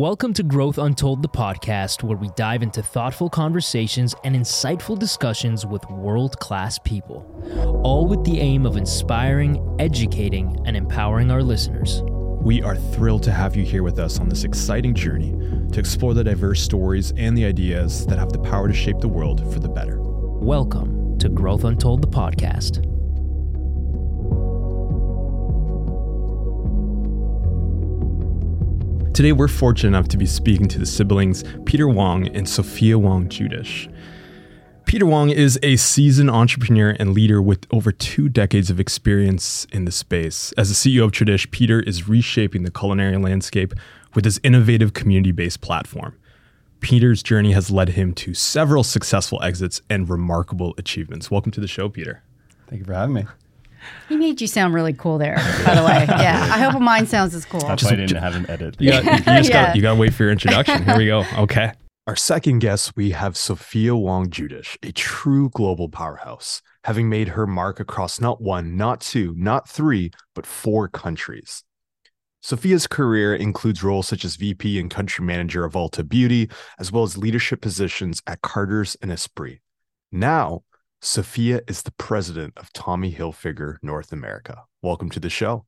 Welcome to Growth Untold, the podcast where we dive into thoughtful conversations and insightful discussions with world class people, all with the aim of inspiring, educating, and empowering our listeners. We are thrilled to have you here with us on this exciting journey to explore the diverse stories and the ideas that have the power to shape the world for the better. Welcome to Growth Untold, the podcast. Today, we're fortunate enough to be speaking to the siblings Peter Hwang and Sophia Hwang Judiesch. Peter Hwang is a seasoned entrepreneur and leader with over two decades of experience in the space. As the CEO of Tre'dish, Peter is reshaping the culinary landscape with his innovative community based platform. Peter's journey has led him to several successful exits and remarkable achievements. Welcome to the show, Peter. Thank you for having me. He made you sound really cool there, by the way. Yeah. I hope mine sounds as cool. That's why I didn't have him edit. You, got, you just Yeah. got you got to wait for your introduction. Here we go. Okay. Our second guest, we have Sophia Hwang Judiesch, a true global powerhouse, having made her mark across not one, not two, not three, but four countries. Sophia's career includes roles such as VP and country manager of Ulta Beauty, as well as leadership positions at Carter's and Esprit. Now, Sophia is the president of Tommy Hilfiger North America. Welcome to the show.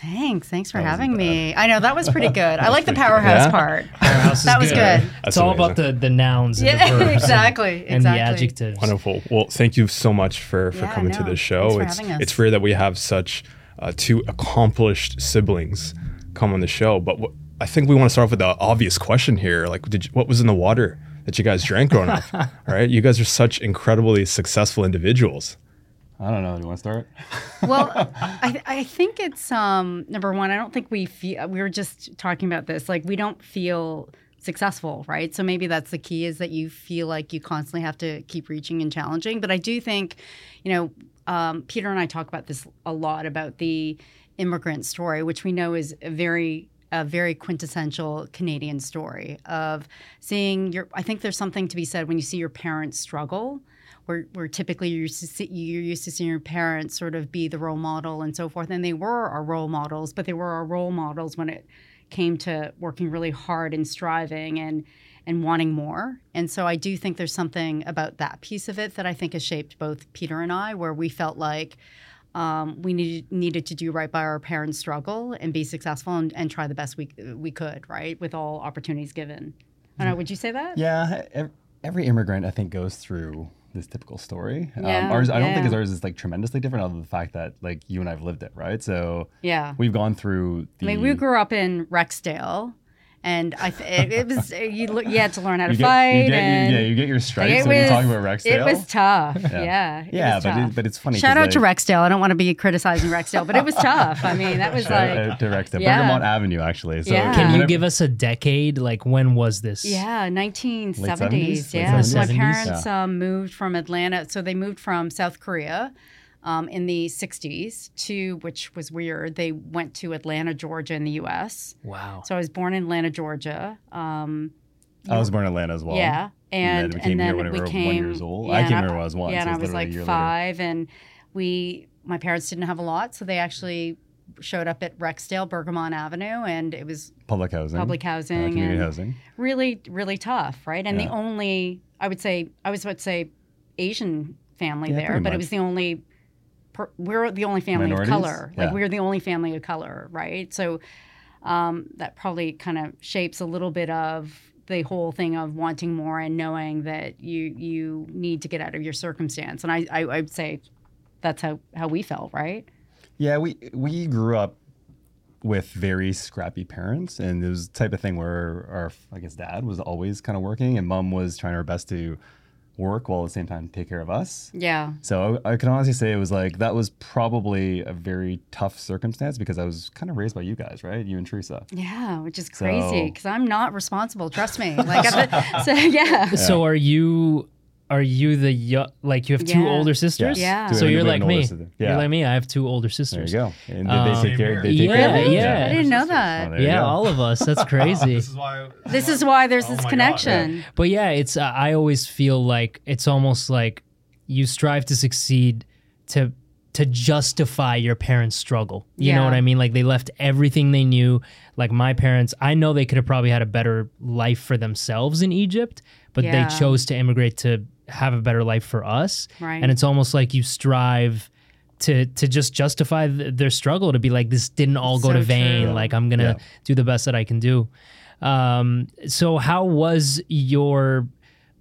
Thanks. Thanks for That having me. I know that was pretty good. I like the powerhouse Yeah? part. Powerhouse is That was good. It's That's all about the, the nouns and the Yeah, verbs exactly. and the exactly. adjectives. Wonderful. Well, thank you so much for for Yeah, coming to no, the show. thanks it's having us. it's rare that we have such uh, two accomplished siblings come on the show. But what, I think we want to start off with the obvious question here. Like, did you, what was in the water that you guys drank growing up? All right, you guys are such incredibly successful individuals. I don't know. Do you want to start? well, I, I think it's um, number one. I don't think we feel. We were just talking about this. Like we don't feel successful, right? So maybe that's the key is that you feel like you constantly have to keep reaching and challenging. But I do think, you know, um, Peter and I talk about this a lot about the immigrant story, which we know is a very a very quintessential Canadian story of seeing your. I think there's something to be said when you see your parents struggle where, where typically you're used, to see, you're used to seeing your parents sort of be the role model and so forth. And they were our role models, but they were our role models when it came to working really hard and striving and and wanting more. And so I do think there's something about that piece of it that I think has shaped both Peter and I, where we felt like um, we needed needed to do right by our parents' struggle and be successful and, and try the best we we could, right, with all opportunities given. I don't know. Would you say that? Yeah. Every immigrant, I think, goes through this typical story. Um, Yeah, ours, I don't think yeah. ours is like tremendously different, other than the fact that like you and I've lived it, right? So Yeah. we've gone through. The, I mean, we grew up in Rexdale, and I th- it, it was you, lo- you had to learn how to get, fight, you get, and you, yeah, you get your stripes it when you was talk about Rexdale. it was tough. Yeah, it Yeah, was but it- but it's funny Shout out to Rexdale. I don't want to be criticizing Rexdale, but it was tough. I mean, that was Shout like out to Rexdale, yeah. Bergamot Avenue, actually. So Yeah. Can you give us a decade? Like, when was this? Yeah, 1970s. 70s? Yeah, Late so my 70s? parents um, moved from Atlanta. So they moved from South Korea um, in the 60s to, which was weird. They went to Atlanta, Georgia, in the U.S. Wow. So I was born in Atlanta, Georgia. Um, I was born in Atlanta as well. yeah, and then we came and here then when we we were one came. years old. Yeah, I and came here when I was one, Yeah, so and I was was like a year later. five, and we, my parents didn't have a lot, so they actually showed up at Rexdale, Bergamot Avenue, and it was Public housing. public uh, housing community and housing. really, really tough, right? And the only, I would say, I was about to say, Asian family Yeah, there, pretty but it was the only. Per, we're the only family Minorities? of color. Like we're the only family of color, right? So um, that probably kind of shapes a little bit of the whole thing of wanting more and knowing that you you need to get out of your circumstance. And I I, I would say that's how how we felt, right? Yeah, we we grew up with very scrappy parents, and it was the type of thing where our I guess dad was always kind of working, and mom was trying her best to work while at the same time take care of us. Yeah. So I, I can honestly say it was like that was probably a very tough circumstance because I was kind of raised by you guys, right? You and Teresa. Yeah, which is crazy So- because I'm not responsible. Trust me. Like, I, so yeah, So are you? Are you the yo- like you have two Yeah. older sisters? Yeah. Two- So we you're like older me. sister. You're Yeah. like me. I have two older There sisters. you go. And Um, did they take care? They take yeah, care of you? yeah. I didn't know Oh, that. there you Yeah, go. all of us. That's crazy. This is why. This is why there's Oh this my God, connection. But yeah, it's uh, I always feel like it's almost like you strive to succeed to to justify your parents' struggle. You know Yeah. what I mean? Like they left everything they knew. Like my parents, I know they could have probably had a better life for themselves in Egypt, but Yeah. they chose to immigrate to have a better life for us. Right. And it's almost like you strive to to just justify th- their struggle to be like this didn't all go So to vain. true. Like I'm gonna Yeah. do the best that I can do. Um, so how was your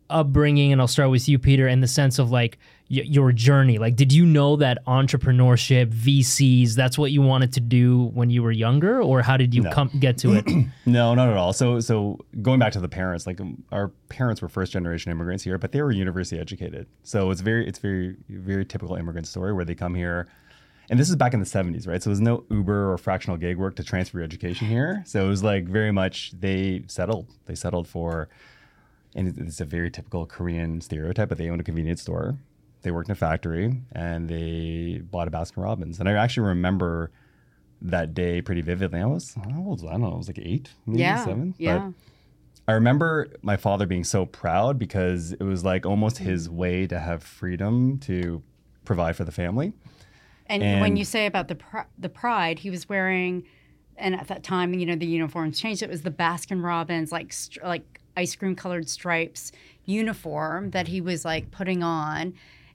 upbringing? And I'll start with you, Peter, in the sense of like y- your journey. Like, did you know that entrepreneurship, VCs, that's what you wanted to do when you were younger, or how did you No. come get to it? No, not at all. So, so going back to the parents, like um, our parents were first generation immigrants here, but they were university educated. So it's very, it's very, very typical immigrant story where they come here, and this is back in the '70s, right? So there's no Uber or fractional gig work to transfer your education here. So it was like very much they settled. They settled for, and it's a very typical Korean stereotype, but they owned a convenience store. They worked in a factory and they bought a Baskin Robbins. And I actually remember that day pretty vividly. I was, how old was I? I don't know, I was like eight, maybe yeah. seven. Yeah. But I remember my father being so proud because it was like almost his way to have freedom to provide for the family. And, when you say about the pr- the pride, he was wearing, and at that time, you know, the uniforms changed. It was the Baskin Robbins like str- like ice cream colored stripes uniform that he was like putting on,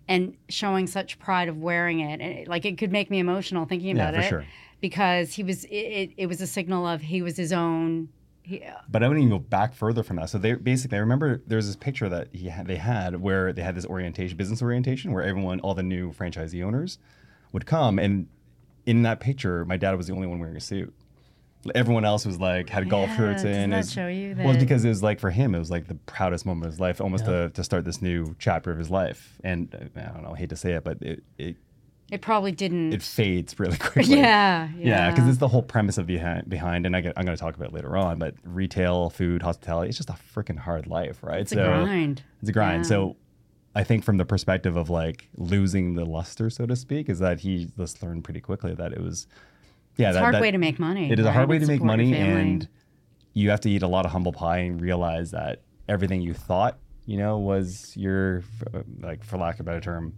and showing such pride of wearing it. And it, like it could make me emotional thinking Yeah, about for it sure. because he was it, it, it was a signal of he was his own. yeah. Uh, but I wouldn't even go back further from that. So they basically, I remember there was this picture that he had, they had where they had this orientation, business orientation, where everyone, all the new franchisee owners, would come, and in that picture, my dad was the only one wearing a suit. Everyone else was like had golf Yeah, shirts doesn't in. that show you Well, because it was like for him, it was like the proudest moment of his life, almost to, to start this new chapter of his life. And uh, I don't know, I hate to say it, but it it, it probably didn't. it fades really quickly. yeah, Yeah, because it's the whole premise of behind, behind and I get, I'm going to talk about it later on, but retail, food, hospitality, it's just a freaking hard life, right? it's a grind. It's a grind. Yeah. So I think from the perspective of like losing the luster, so to speak, is that he just learned pretty quickly that it was, yeah, It's that, a hard that- way to make money. It is a hard way to make money, and you have to eat a lot of humble pie and realize that everything you thought, you know, was your, uh, like, for lack of a better term,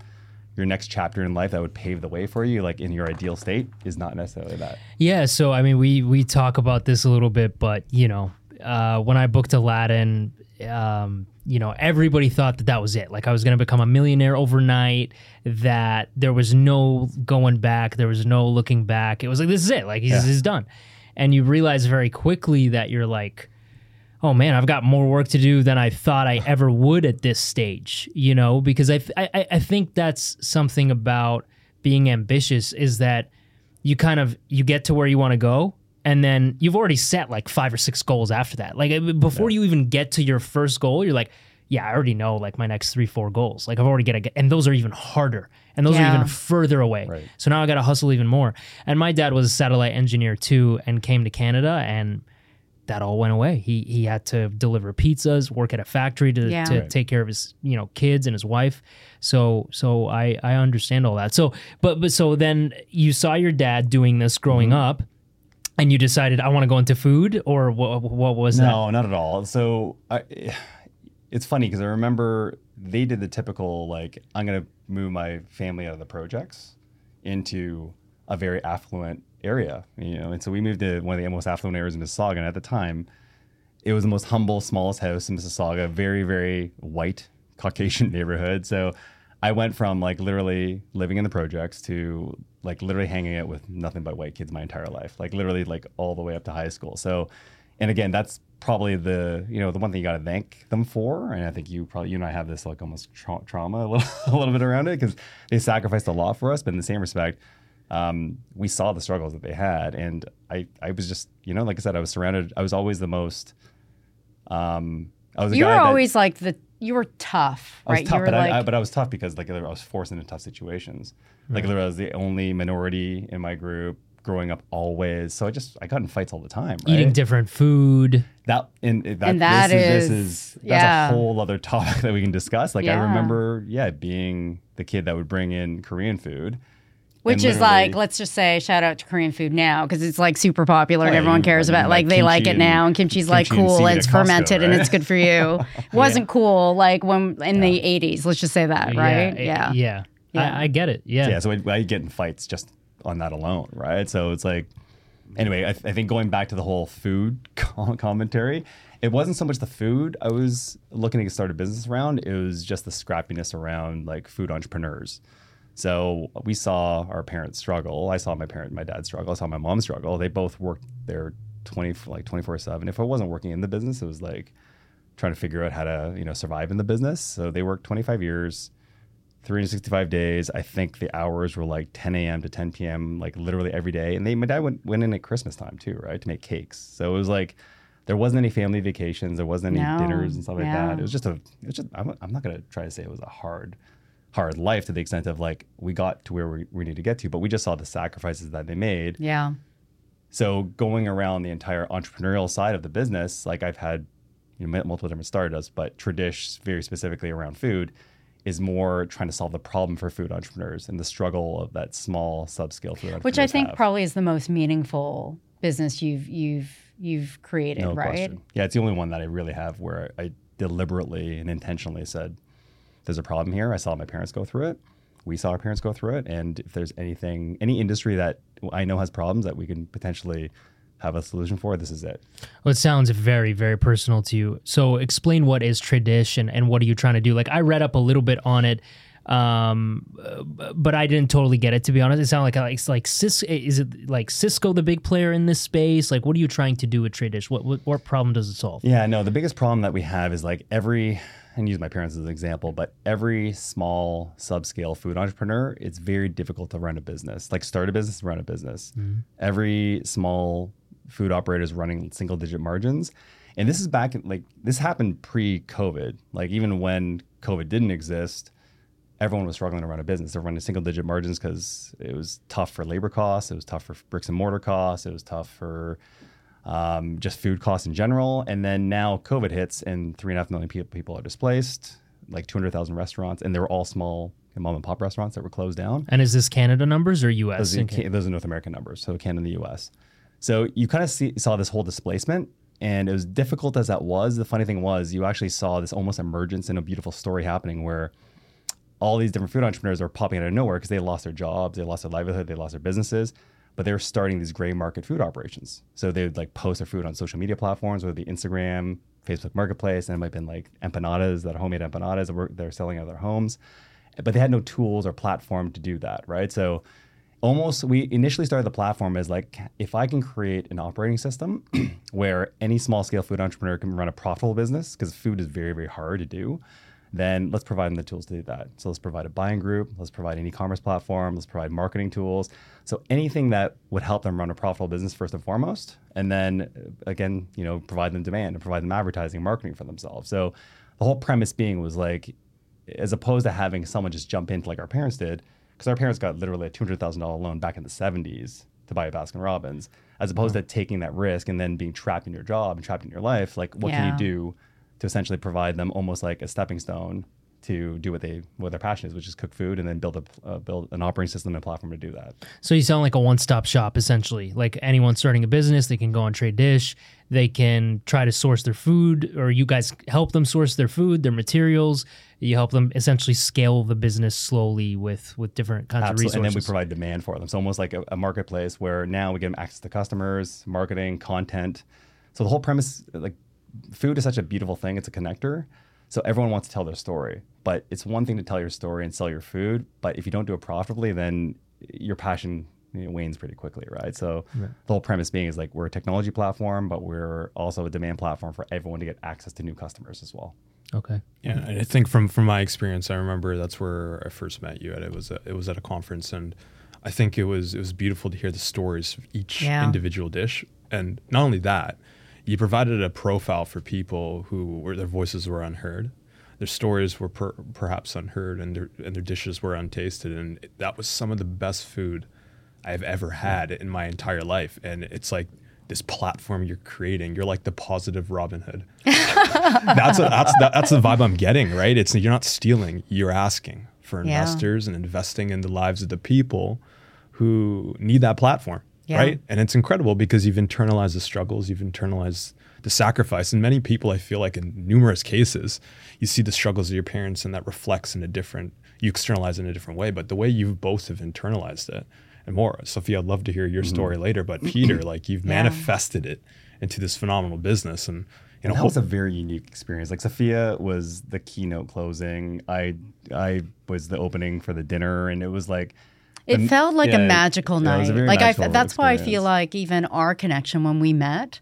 your next chapter in life that would pave the way for you, like in your ideal state, is not necessarily that. Yeah, so I mean, we we talk about this a little bit, but you know, uh, when I booked Aladdin, um, you know, everybody thought that that was it. Like I was going to become a millionaire overnight. That there was no going back. There was no looking back. It was like this is it. Like he's, Yeah. he's done, and you realize very quickly that you're like. Oh man, I've got more work to do than I thought I ever would at this stage. You know, because I I, I think that's something about being ambitious is that you kind of you get to where you want to go and then you've already set like five or six goals after that like uh, before you even get to your first goal you're like yeah i already know like my next three four goals like i've already got to get and those are even harder and those are even further away Right. so now i got to hustle even more and my dad was a satellite engineer too and came to canada and that all went away. He he had to deliver pizzas, work at a factory to, Yeah. to Right. take care of his you know kids and his wife. So so I I understand all that. So but but so then you saw your dad doing this growing Mm-hmm. up, and you decided I want to go into food or what what was that? No, not at all. So I, it's funny because I remember they did the typical like I'm gonna move my family out of the projects into a very affluent area, you know. And so we moved to one of the most affluent areas in Mississauga, and at the time, it was the most humble, smallest house in Mississauga, very very white Caucasian neighborhood. So I went from like literally living in the projects to like literally hanging out with nothing but white kids my entire life, like literally like all the way up to high school. So, and again, that's probably the you know the one thing you got to thank them for, and I think you probably you and I have this like almost tra- trauma a little a little bit around it because they sacrificed a lot for us, but in the same respect. Um, we saw the struggles that they had, and I, I was just, you know, like I said, I was surrounded. I was always the most. Um, I was a you were guy that- always like the you were tough, I was right? tough, you were but like I, I, but I was tough because like I was forced into tough situations. Like I was the only minority in my group growing up always. So I just I got in fights all the time. Right? Eating different food. that and that, And that this is, is- this is that's yeah. a whole other topic that we can discuss. Like I remember, yeah, being the kid that would bring in Korean food. Which is like, let's just say, shout out to Korean food now because it's like super popular and everyone you- cares you about. like Like they like it now, and and- kimchi's like kimchi and cool and it's Costco, fermented and it's good for you. It wasn't cool like when in the '80s. Let's just say that, right? Yeah. Yeah, yeah. Yeah. I, I get it. Yeah. Yeah. So I, I get in fights just on that alone, right? So it's like, anyway, I, I think going back to the whole food commentary, it wasn't so much the food I was looking to start a business around. It was just the scrappiness around like food entrepreneurs. So we saw our parents struggle. I saw my parent, my dad struggle. I saw my mom struggle. They both worked their 20 like 24 7. If I wasn't working in the business, it was like trying to figure out how to, you know, survive in the business. So they worked 25 years, 365 days. I think the hours were like 10 a.m. to 10 p.m. like literally every day. And they, my dad went, went in at Christmas time too, right? To make cakes. So it was like, there wasn't any family vacations. There wasn't any no, dinners and stuff like yeah. that. It was just a, it was just, I'm, I'm not going to try to say it was a hard, hard life to the extent of like, we got to where we, we need to get to, but we just saw the sacrifices that they made. Yeah. So going around the entire entrepreneurial side of the business, like I've had you know, multiple different startups, but Tre'dish, very specifically around food, is more trying to solve the problem for food entrepreneurs and the struggle of that small subscale food Which I think have. probably is the most meaningful business you've you've you've created, no right? Question. Yeah, it's the only one that I really have where I deliberately and intentionally said, "There's a problem here." I saw my parents go through it. We saw our parents go through it, and if there's anything, any industry that I know has problems that we can potentially have a solution for, this is it. Well, it sounds very, very personal to you. So explain what is tradition and what are you trying to do? Like I read up a little bit on it, um, but I didn't totally get it to be honest. It sounded like it's like Sysco. Is it like Sysco the big player in this space? Like, what are you trying to do with Tre'dish? What, what what problem does it solve? Yeah, no. The biggest problem that we have is like every and use my parents as an example, but every small subscale food entrepreneur, it's very difficult to run a business. Like start a business, run a business. Mm-hmm. Every small food operator is running single digit margins. And this is back in, like this happened pre-COVID. Like even when COVID didn't exist, everyone was struggling to run a business. They're running single digit margins because it was tough for labor costs, it was tough for bricks and mortar costs, it was tough for um, just food costs in general. And then now COVID hits and three and a half million people are displaced, like 200,000 restaurants, and they were all small mom and pop restaurants that were closed down. And is this Canada numbers or US? Those, are, those are North American numbers, so Canada and the US. So you kind of see, saw this whole displacement, and it was difficult as that was. The funny thing was, you actually saw this almost emergence and a beautiful story happening where all these different food entrepreneurs are popping out of nowhere because they lost their jobs, they lost their livelihood, they lost their businesses, but they were starting these gray market food operations. So they would like post their food on social media platforms, whether it be Instagram, Facebook Marketplace, and it might have been like empanadas that are homemade empanadas that they're selling at their homes. But they had no tools or platform to do that, right? So almost we initially started the platform as like if i can create an operating system where any small scale food entrepreneur can run a profitable business because food is very very hard to do then let's provide them the tools to do that so let's provide a buying group let's provide an e-commerce platform let's provide marketing tools so anything that would help them run a profitable business first and foremost and then uh, again you know provide them demand and provide them advertising and marketing for themselves so the whole premise being was like as opposed to having someone just jump into like our parents did because our parents got literally a two hundred thousand dollar loan back in the seventies to buy a Baskin Robbins, as opposed to taking that risk and then being trapped in your job and trapped in your life. Like, what yeah. can you do to essentially provide them almost like a stepping stone to do what they what their passion is, which is cook food, and then build a uh, build an operating system and platform to do that. So you sound like a one stop shop essentially. Like anyone starting a business, they can go on Tre'dish, they can try to source their food, or you guys help them source their food, their materials. You help them essentially scale the business slowly with with different kinds Absolutely. of resources. And then we provide demand for them. So almost like a, a marketplace where now we give them access to customers, marketing, content. So the whole premise, like food is such a beautiful thing. It's a connector. So everyone wants to tell their story, but it's one thing to tell your story and sell your food. But if you don't do it profitably, then your passion you know, wanes pretty quickly, right? So right. the whole premise being is like we're a technology platform, but we're also a demand platform for everyone to get access to new customers as well. Okay. Yeah, I think from from my experience, I remember that's where I first met you. At it was a, it was at a conference, and I think it was it was beautiful to hear the stories of each yeah. individual dish, and not only that, you provided a profile for people who were their voices were unheard, their stories were per, perhaps unheard, and their and their dishes were untasted, and that was some of the best food I've ever had in my entire life, and it's like this platform you're creating. You're like the positive Robin Hood. that's a, that's that, that's the vibe I'm getting, right? It's you're not stealing, you're asking for investors yeah. and investing in the lives of the people who need that platform, yeah. right? And it's incredible because you've internalized the struggles, you've internalized the sacrifice. And many people, I feel like in numerous cases, you see the struggles of your parents and that reflects in a different, you externalize in a different way. But the way you both have internalized it and more, Sophia, I'd love to hear your mm-hmm. story later. But Peter, like you've yeah. manifested it into this phenomenal business. And you know, that was a very unique experience. Like Sophia was the keynote closing. I I was the opening for the dinner, and it was like it the, felt like yeah, a magical night. A like magical I, that's experience. why I feel like even our connection when we met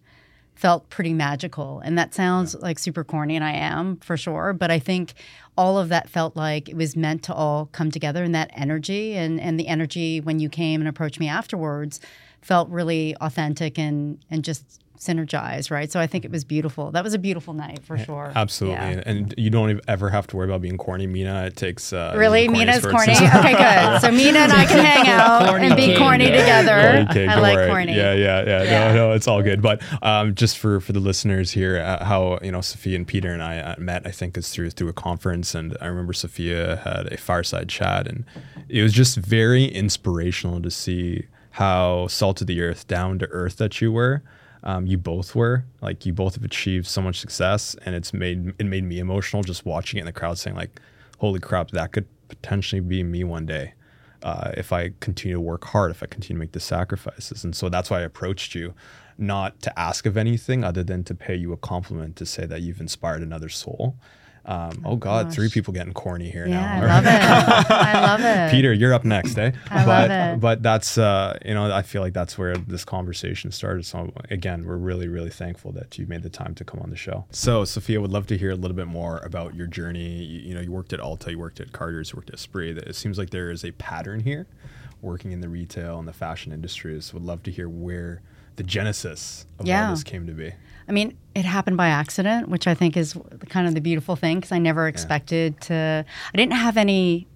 felt pretty magical. And that sounds yeah. like super corny, and I am for sure. But I think all of that felt like it was meant to all come together, and that energy and and the energy when you came and approached me afterwards felt really authentic and and just synergize, right? So I think it was beautiful. That was a beautiful night for sure. Absolutely, yeah. and you don't ever have to worry about being corny. Mina, it takes uh, really Mina's corny. okay, good. So Mina and I can hang out and be corny together. Corny I like worry. corny. Yeah, yeah, yeah, yeah. No, no, it's all good. But um, just for for the listeners here, uh, how you know Sophia and Peter and I uh, met, I think is through through a conference, and I remember Sophia had a fireside chat, and it was just very inspirational to see how salt of the earth, down to earth that you were um, you both were. Like you both have achieved so much success and it's made it made me emotional just watching it in the crowd saying like holy crap that could potentially be me one day uh, if i continue to work hard if i continue to make the sacrifices. And so that's why i approached you not to ask of anything other than to pay you a compliment to say that you've inspired another soul um, oh, oh God, gosh. three people getting corny here yeah, now. I love it. I love it. Peter, you're up next, eh? I but, love it. But that's uh, you know, I feel like that's where this conversation started. So again, we're really, really thankful that you made the time to come on the show. So Sophia, would love to hear a little bit more about your journey. You, you know, you worked at Ulta, you worked at Carter's, you worked at Esprit. It seems like there is a pattern here, working in the retail and the fashion industries. Would love to hear where the genesis of yeah. all this came to be. I mean, it happened by accident, which I think is kind of the beautiful thing because I never expected yeah. to. I didn't have any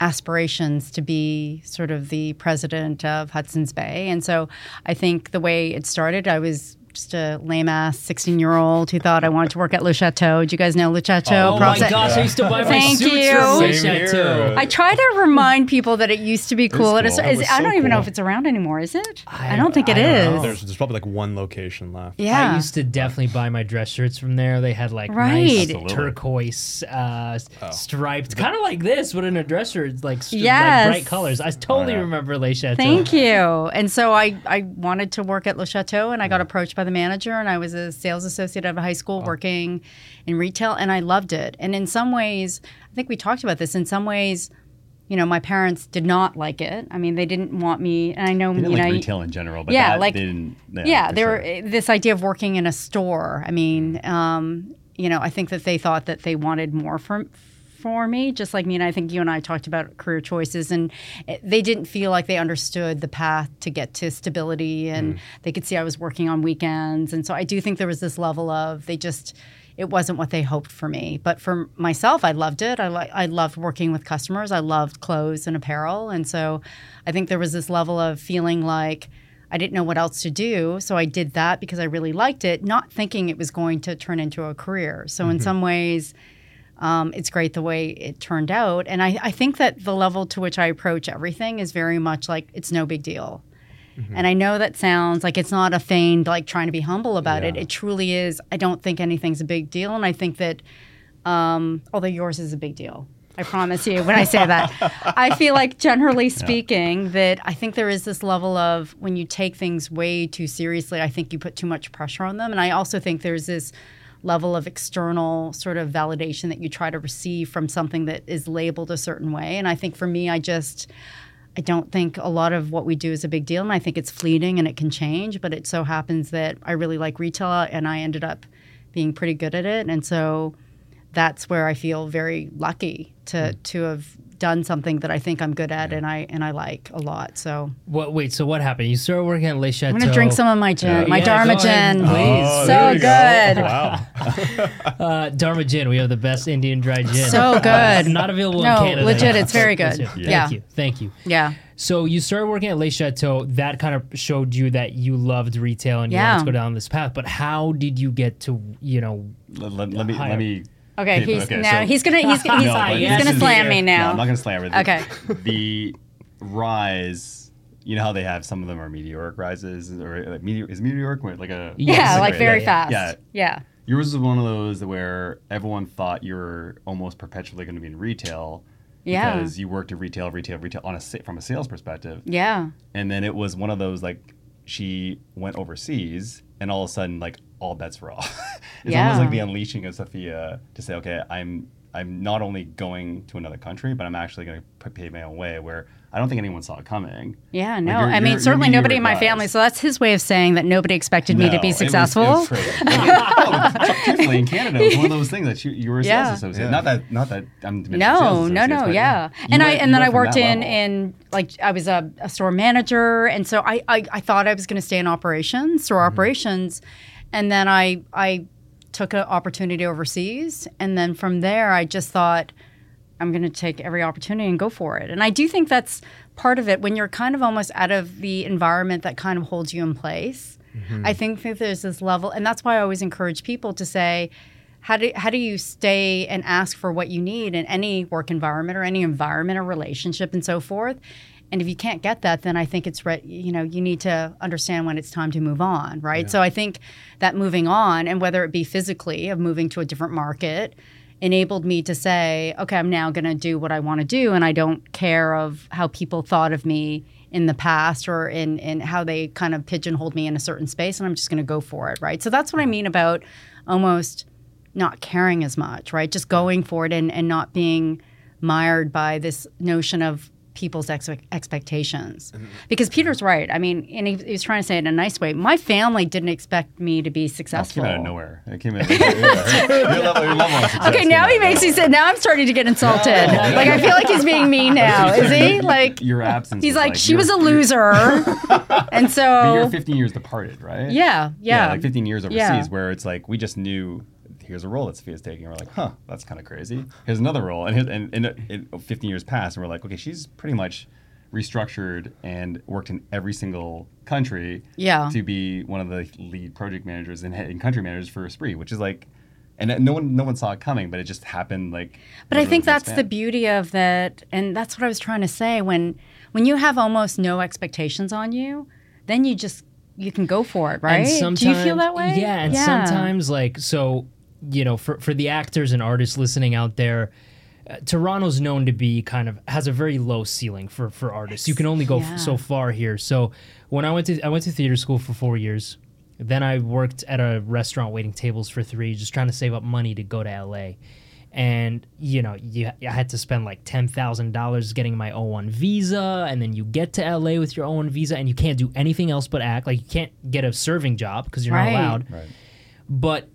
aspirations to be sort of the president of Hudson's Bay. And so I think the way it started, I was just a lame ass 16 year old who thought I wanted to work at Le Chateau. Do you guys know Le Chateau? Oh, my gosh, I used to buy my Thank suits you. from Le Chateau. I try to remind people that it used to be cool. Cool. Is, I don't even know if it's around anymore, is it? I, I don't think it is. There's, there's, probably like one location left. Yeah. I used to definitely buy my dress shirts from there. They had like right. nice turquoise uh, oh. striped, kind of like this, but in a dress shirt, like, st- yes. like bright colors. I totally remember Le Chateau. Thank you. And so I, I wanted to work at Le Chateau and I got approached by by the manager, and I was a sales associate at a high school working in retail, and I loved it. And in some ways, I think we talked about this. In some ways, you know, my parents did not like it. I mean, they didn't want me, and I know, you know, retail in general, but yeah, like they didn't, yeah, yeah they were sure. this idea of working in a store. I mean, um, you know, I think that they thought that they wanted more from for me, just like me and I think you and I talked about career choices, and they didn't feel like they understood the path to get to stability, and mm. they could see I was working on weekends, and so I do think there was this level of they just it wasn't what they hoped for me. But for myself, I loved it. I li- I loved working with customers. I loved clothes and apparel, and so I think there was this level of feeling like. I didn't know what else to do, so I did that because I really liked it, not thinking it was going to turn into a career. So mm-hmm. in some ways, um, it's great the way it turned out. And I, I, think that the level to which I approach everything is very much like it's no big deal. Mm-hmm. And I know that sounds like it's not a feigned, like trying to be humble about yeah. it. It truly is. I don't think anything's a big deal. And I think that, um, although yours is a big deal, I promise you when I say that. I feel like, generally speaking, yeah. that I think there is this level of when you take things way too seriously, I think you put too much pressure on them. And I also think there's this level of external sort of validation that you try to receive from something that is labeled a certain way. And I think for me, I just, I don't think a lot of what we do is a big deal. And I think it's fleeting and it can change. But it so happens that I really like retail and I ended up being pretty good at it. And so that's where I feel very lucky to, mm. to have done something that I think I'm good at and I and I like a lot. So what? Wait, so what happened? You started working at Le Chateau. I'm gonna drink some of my gin, yeah. my yeah, Dharma gin, please. Oh, so good. Go. Wow. uh, Dharma gin. We have the best Indian dry gin. So good. Uh, not available no, in Canada. legit. It's very good. Yeah. Thank you. Thank you. Yeah. So you started working at Le Chateau. That kind of showed you that you loved retail and you wanted to go down this path. But how did you get to you know? Let, let, let me let me Okay, he's okay, now so, he's gonna he's, he's, no, he's gonna slam me now. No, I'm not gonna slam everything. Okay. the rise you know how they have some of them are meteoric rises or like meteor is meteoric like a yeah, like very yeah, fast. Yeah. yeah. Yours is one of those where everyone thought you were almost perpetually going to be in retail. Yeah. Because you worked in retail, retail, retail on a from a sales perspective, Yeah. and then it was one of those like she went overseas, and all of a sudden like all bets were off. it's Yeah. almost like the unleashing of Sophia to say, okay, I'm I'm not only going to another country, but I'm actually going to pave my own way. Where I don't think anyone saw it coming. Yeah, Like, no. you're- I mean, you're- certainly you're nobody in my family. So that's his way of saying that nobody expected me to No, be it was- it successful. was crazy. truthfully, in Canada, it was one of those things that you, you were a sales associate. Yeah. Not that, not that I'm no, no, no, associates, but yeah. you And I and then I worked in level. in like I was a, a store manager, and so I I, I thought I was going to stay in operations, store Mm-hmm. operations, and then I I took an opportunity overseas, and then from there I just thought. I'm going to take every opportunity and go for it. And I do think that's part of it when you're kind of almost out of the environment that kind of holds you in place. Mm-hmm. I think that there's this level, and that's why I always encourage people to say, how do, how do you stay and ask for what you need in any work environment or any environment or relationship and so forth? And if you can't get that, then I think it's re- you know you need to understand when it's time to move on, right? So I think that moving on, and whether it be physically of moving to a different market, enabled me to say, okay, I'm now going to do what I want to do, and I don't care of how people thought of me in the past or in in how they kind of pigeonholed me in a certain space, and I'm just going to go for it, right? So that's what I mean about almost not caring as much, right? Just going for it and and not being mired by this notion of people's ex- expectations. Mm-hmm. Because Peter's right. I mean, and he, he was trying to say it in a nice way. My family didn't expect me to be It successful. came out of nowhere. It came out. Your level, your level of success Okay, now he makes me say. Now I'm starting to get insulted. like I feel like he's being mean now. Is he? Like Your absence. he's was like, she was a loser, and But you're so 15 years departed, right? yeah, yeah, like 15 years overseas, Yeah. where it's like we just knew here's a role that Sophia's taking. We're like, huh, that's kind of crazy. Here's another role, and, here- and, and, and 15 years passed, and we're like, okay, she's pretty much restructured and worked in every single country Yeah. to be one of the lead project managers and, and country managers for Esprit, which is like, and no one no one saw it coming, but it just happened like. But I think the next that's the beauty of that, and that's what I was trying to say. When when you have almost no expectations on you, then you just you can go for it, right? Do you feel that way? Yeah, and sometimes like so, you know, for for the actors and artists listening out there, uh, Toronto's known to be kind of has a very low ceiling for for artists. You can only go f- so far here. So when I went to I went to theater school for four years. Then I worked at a restaurant waiting tables for three, just trying to save up money to go to LA. And you know, you, I had to spend like ten thousand dollars getting my O1 visa, and then you get to LA with your O1 visa, and you can't do anything else but act. Like you can't get a serving job because you're Right. not allowed. Right. But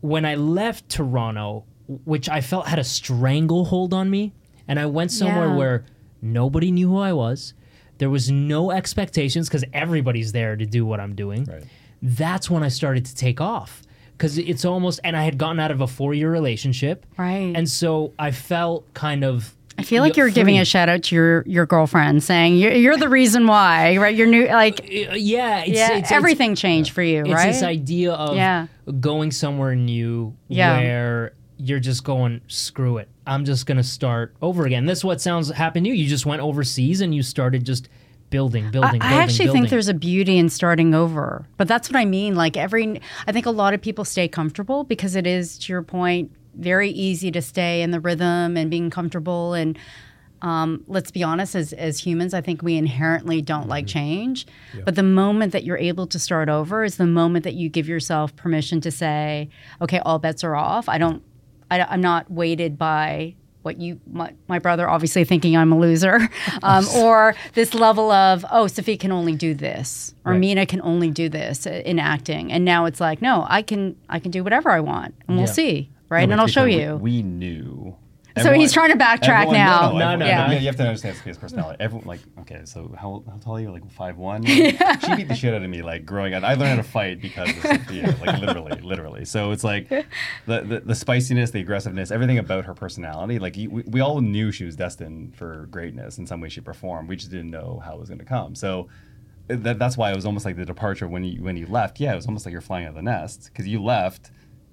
when I left Toronto, which I felt had a stranglehold on me, and I went somewhere Yeah. where nobody knew who I was, there was no expectations because everybody's there to do what I'm doing. Right. That's when I started to take off because it's almost, and I had gotten out of a four year relationship. Right. And so I felt kind of. I feel like you're giving a shout out to your your girlfriend, saying you're, you're the reason why, right? You're new, like Uh, Yeah, it's, yeah, it's, everything changed for you, right? It's this idea of Yeah. going somewhere new Yeah. where you're just going, screw it. I'm just going to start over again. This is what sounds happened to you. You just went overseas and you started just building, I, building, I actually building. think there's a beauty in starting over, but that's what I mean. Like every, I think a lot of people stay comfortable because it is, to your point, very easy to stay in the rhythm and being comfortable. And um, let's be honest, as as humans, I think we inherently don't like change. But the moment that you're able to start over is the moment that you give yourself permission to say, okay, all bets are off. I don't, I, I'm not weighted by what you my, my brother obviously thinking I'm a loser, um, or this level of oh Sophie can only do this or Right. Mina can only do this in acting, and now it's like no I can I can do whatever I want, and we'll Yeah. see right, No, and but I'll show fair, you. We, we knew. So he's trying to backtrack everyone- now. No, no, No, everyone- no, yeah, no. You have to understand Sophia's personality. Everyone, like, okay, so how, how tall are you? Like five one. She beat the shit out of me, like growing up. I learned how to fight because of Sophia, like literally, literally. So it's like the, the the spiciness, the aggressiveness, everything about her personality. Like you- we, we all knew she was destined for greatness in some way, she performed. We just didn't know how it was going to come. So. That, that's why it was almost like the departure when you when you left. Yeah, it was almost like you're flying out of the nest because you left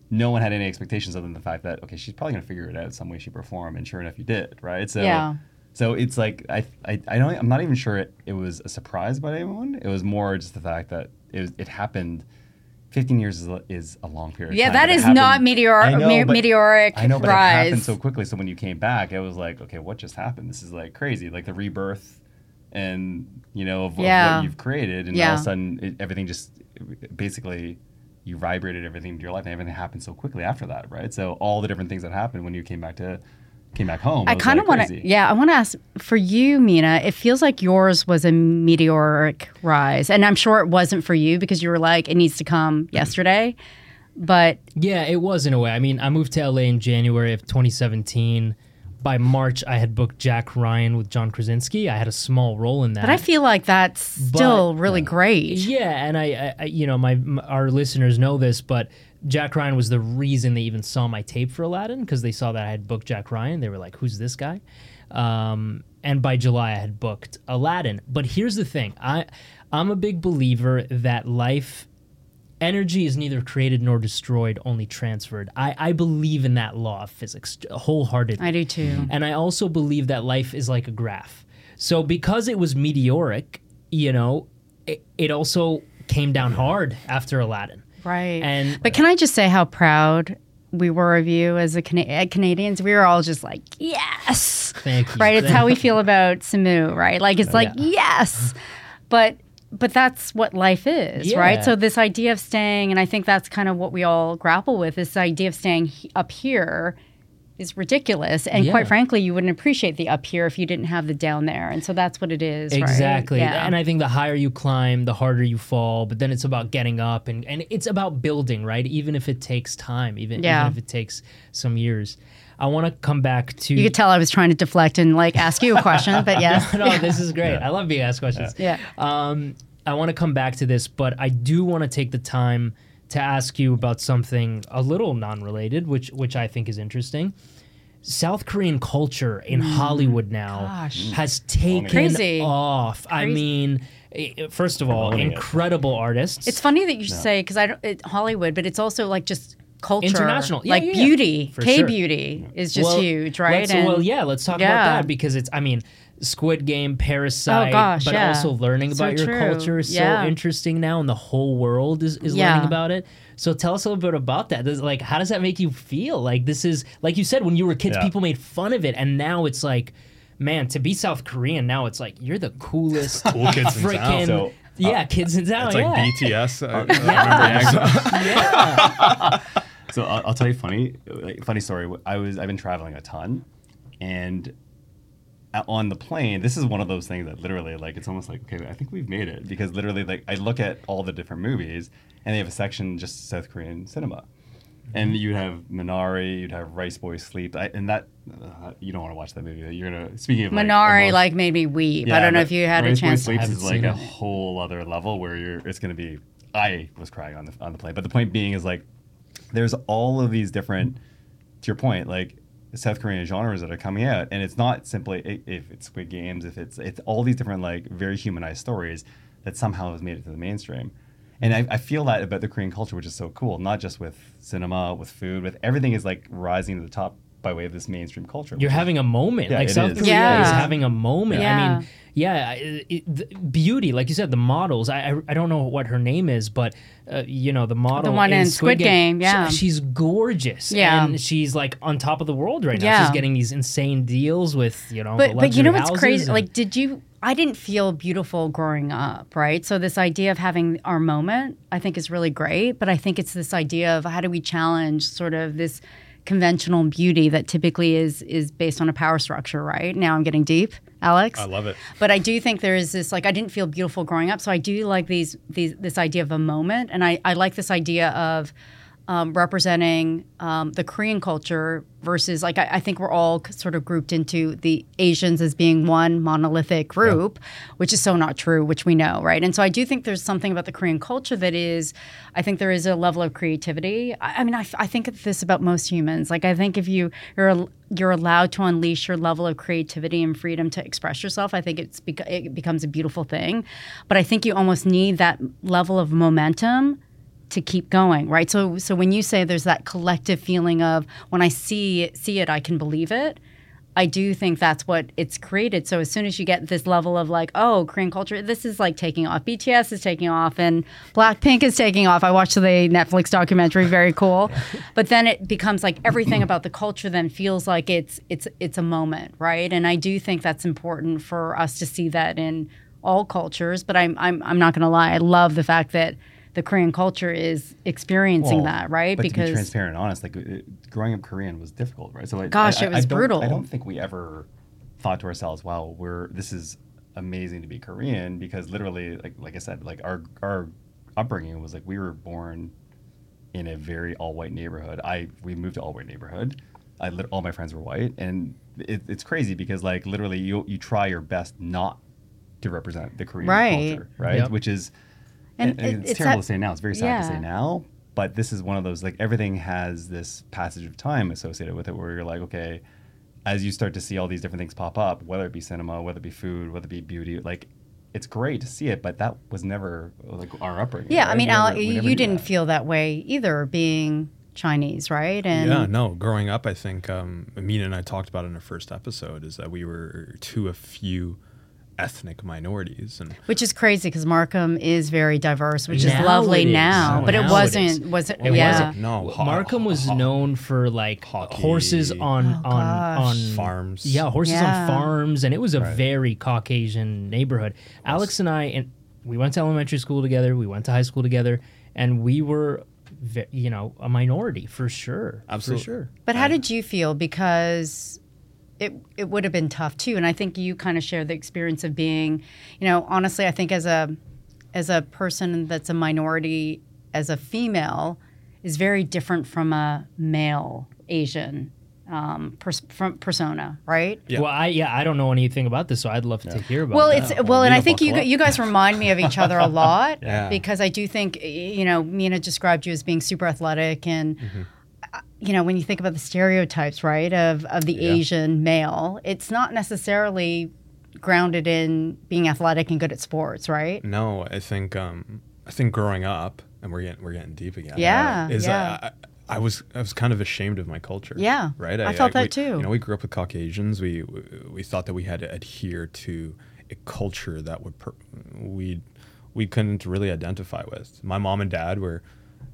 no one had any expectations other than the fact that okay, she's probably gonna figure it out some way, shape, or form, and sure enough, you did, right? So, Yeah. So it's like I I, I don't I'm not even sure it, it was a surprise by anyone. It was more just the fact that it was, it happened. 15 years is a, is a long period. Yeah, of time, that is happened, not meteor, know, me- but- meteoric I know, but rise. it happened so quickly. So when you came back, it was like, okay, what just happened? This is like crazy, like the rebirth, and you know of, of what you've created, and all of a sudden it, everything just basically you vibrated everything into your life, and everything happened so quickly after that, right? So all the different things that happened when you came back to came back home. I kind of want to, yeah, I want to ask for you, Mina. It feels like yours was a meteoric rise, and I'm sure it wasn't for you because you were like, it needs to come yesterday. But Yeah, it was in a way. I mean, I moved to LA in January of 2017. By March, I had booked Jack Ryan with John Krasinski. I had a small role in that. but I feel like that's still really great. Yeah, and I, I, I you know, my, m our listeners know this, but Jack Ryan was the reason they even saw my tape for Aladdin because they saw that I had booked Jack Ryan. They were like, "Who's this guy?" Um, and by July, I had booked Aladdin. But here's the thing: I, I'm a big believer that life energy is neither created nor destroyed, only transferred. I, I believe in that law of physics wholeheartedly. I do too. And I also believe that life is like a graph. So because it was meteoric, you know, it, it also came down hard after Aladdin. Right. And- but can I just say how proud we were of you as a Cana- uh, Canadians? We were all just like, yes. Thank you. Right. It's how we feel about Simu, right? Like it's like, yes. But but that's what life is, Yeah. right? So this idea of staying, and I think that's kind of what we all grapple with. This idea of staying he- up here is ridiculous, and Yeah. quite frankly, you wouldn't appreciate the up here if you didn't have the down there. And so that's what it is, right? Exactly. Yeah. And I think the higher you climb, the harder you fall. But then it's about getting up and, and it's about building, right? Even if it takes time, even, even if it takes some years. I want to come back to. you could tell I was trying to deflect and like ask you a question, but yes. no, this is great. I love being asked questions. Yeah. Um, I want to come back to this, but I do want to take the time to ask you about something a little non-related, which which I think is interesting. South Korean culture in Hollywood now Mm. Gosh. has taken Crazy. off. I mean, first of all, incredible artists. It's funny that you say because I don't it, Hollywood, but it's also like just culture, International. Yeah, like yeah, yeah. beauty. For K sure. beauty is just Well, huge, right? let's- And- well, yeah, let's talk Yeah. about that because it's. I mean, Squid Game, Parasite, Oh, gosh, but yeah. also learning So about your true. culture is Yeah. so interesting now, and the whole world is, is Yeah. learning about it. So tell us a little bit about that. Does, like, how does that make you feel? Like, this is like you said when you were kids, Yeah. people made fun of it, and now it's like, man, to be South Korean now, it's like you're the coolest, Cool kids in town. freaking So, yeah, kids in town. It's like yeah. BTS. Uh, I, I Yeah. remember yeah. So I'll, I'll tell you funny, like, funny story. I was I've been traveling a ton, and on the plane, this is one of those things that literally like it's almost like okay, I think we've made it because literally like I look at all the different movies and they have a section just South Korean cinema, and you'd have Minari, you'd have Rice Boy Sleep, I, and that uh, you don't want to watch that movie. You're gonna speaking of like, Minari emo- like made me weep. Yeah, I don't know if you had a Rice Boy chance. to Sleeps haven't is like seen a it. whole other level where you're. It's going to be. I was crying on the on the plane, but the point being is like, there's all of these different. To your point, like South Korean genres that are coming out, and it's not simply if it's Squid Games, if it's it's all these different like very humanized stories that somehow has made it to the mainstream. And I, I feel that about the Korean culture, which is so cool, not just with cinema, with food, with everything is like rising to the top by way of this mainstream culture. You're having a moment. Yeah, like South is. Korea Yeah. is having a moment. I mean, yeah, it, it, the beauty, like you said, the models. I, I I don't know what her name is, but uh, you know the model, the one in Squid Game, she- yeah. she's gorgeous. Yeah. and she's like on top of the world right now. Yeah. She's getting these insane deals with you know. but the but you know what's crazy? and- Like, did you? I didn't feel beautiful growing up, right? So this idea of having our moment, I think, is really great. But I think it's this idea of how do we challenge sort of this conventional beauty that typically is is based on a power structure, right? Now I'm getting deep, Alex. I love it. But I do think there is this like I didn't feel beautiful growing up, so I do like these these this idea of a moment, and I I like this idea of um, representing um, the Korean culture versus like I, I think we're all sort of grouped into the Asians as being one monolithic group, which is so not true, which we know, right? And so I do think there's something about the Korean culture that is, I think there is a level of creativity. I, I mean, I think of this about most humans. Like I think if you you're you're allowed to unleash your level of creativity and freedom to express yourself, I think it's bec- it becomes a beautiful thing. But I think you almost need that level of momentum to keep going, right? So so when you say there's that collective feeling of when I see it, see it, I can believe it. I do think that's what it's created. So as soon as you get this level of like, oh, Korean culture, this is like taking off. BTS is taking off, and Blackpink is taking off. I watched the Netflix documentary, very cool. but then it becomes like everything about the culture then feels like it's it's it's a moment, right? And I do think that's important for us to see that in all cultures. But I'm I'm I'm not going to lie, I love the fact that the Korean culture is experiencing well, that, right? But because to be transparent and honest, like it, growing up Korean was difficult, right? So gosh, I, it was I brutal. I don't think we ever thought to ourselves, "Wow, we're this is amazing to be Korean," because literally, like like I said, like our our upbringing was like we were born in a very all white neighborhood. I we moved to all white neighborhood. I all my friends were white, and it, it's crazy because like literally you you try your best not to represent the Korean right. culture, right? Yep. Which is and, and it, it's, terrible to say now. It's very sad yeah. to say now, but this is one of those like everything has this passage of time associated with it, where you're like, okay, as you start to see all these different things pop up, whether it be cinema, whether it be food, whether it be beauty, like it's great to see it, but that was never like our upbringing. Yeah, right? I mean, Al, you didn't that. feel that way either, being Chinese, right? And yeah, no. Growing up, I think um, Amina and I talked about in our first episode is that we were two of few ethnic minorities and which is crazy because markham is very diverse which now is lovely now but now it wasn't it was it, it yeah wasn't, no markham was known for like hockey. horses on oh, on on farms yeah horses yeah. on farms and it was a right. very caucasian neighborhood yes. alex and i and we went to elementary school together we went to high school together and we were you know a minority for sure absolutely for sure but how did you feel because it it would have been tough too. And I think you kind of share the experience of being, you know, honestly, I think as a as a person that's a minority, as a female, is very different from a male Asian um, pers- persona, right? Yeah. Well, I yeah, I don't know anything about this, so I'd love yeah. to hear about. It. Well, that. it's well, and I think you you guys remind me of each other a lot yeah. because I do think you know Mena described you as being super athletic and. Mm-hmm you know, when you think about the stereotypes, right, of, of the yeah. Asian male, it's not necessarily grounded in being athletic and good at sports, right? No, I think um, I think growing up, and we're getting we're getting deep again. Yeah, is yeah. I, I was I was kind of ashamed of my culture. Yeah, right. I, I felt I, that we, too. You know, we grew up with Caucasians. We we thought that we had to adhere to a culture that would per, we we couldn't really identify with. My mom and dad were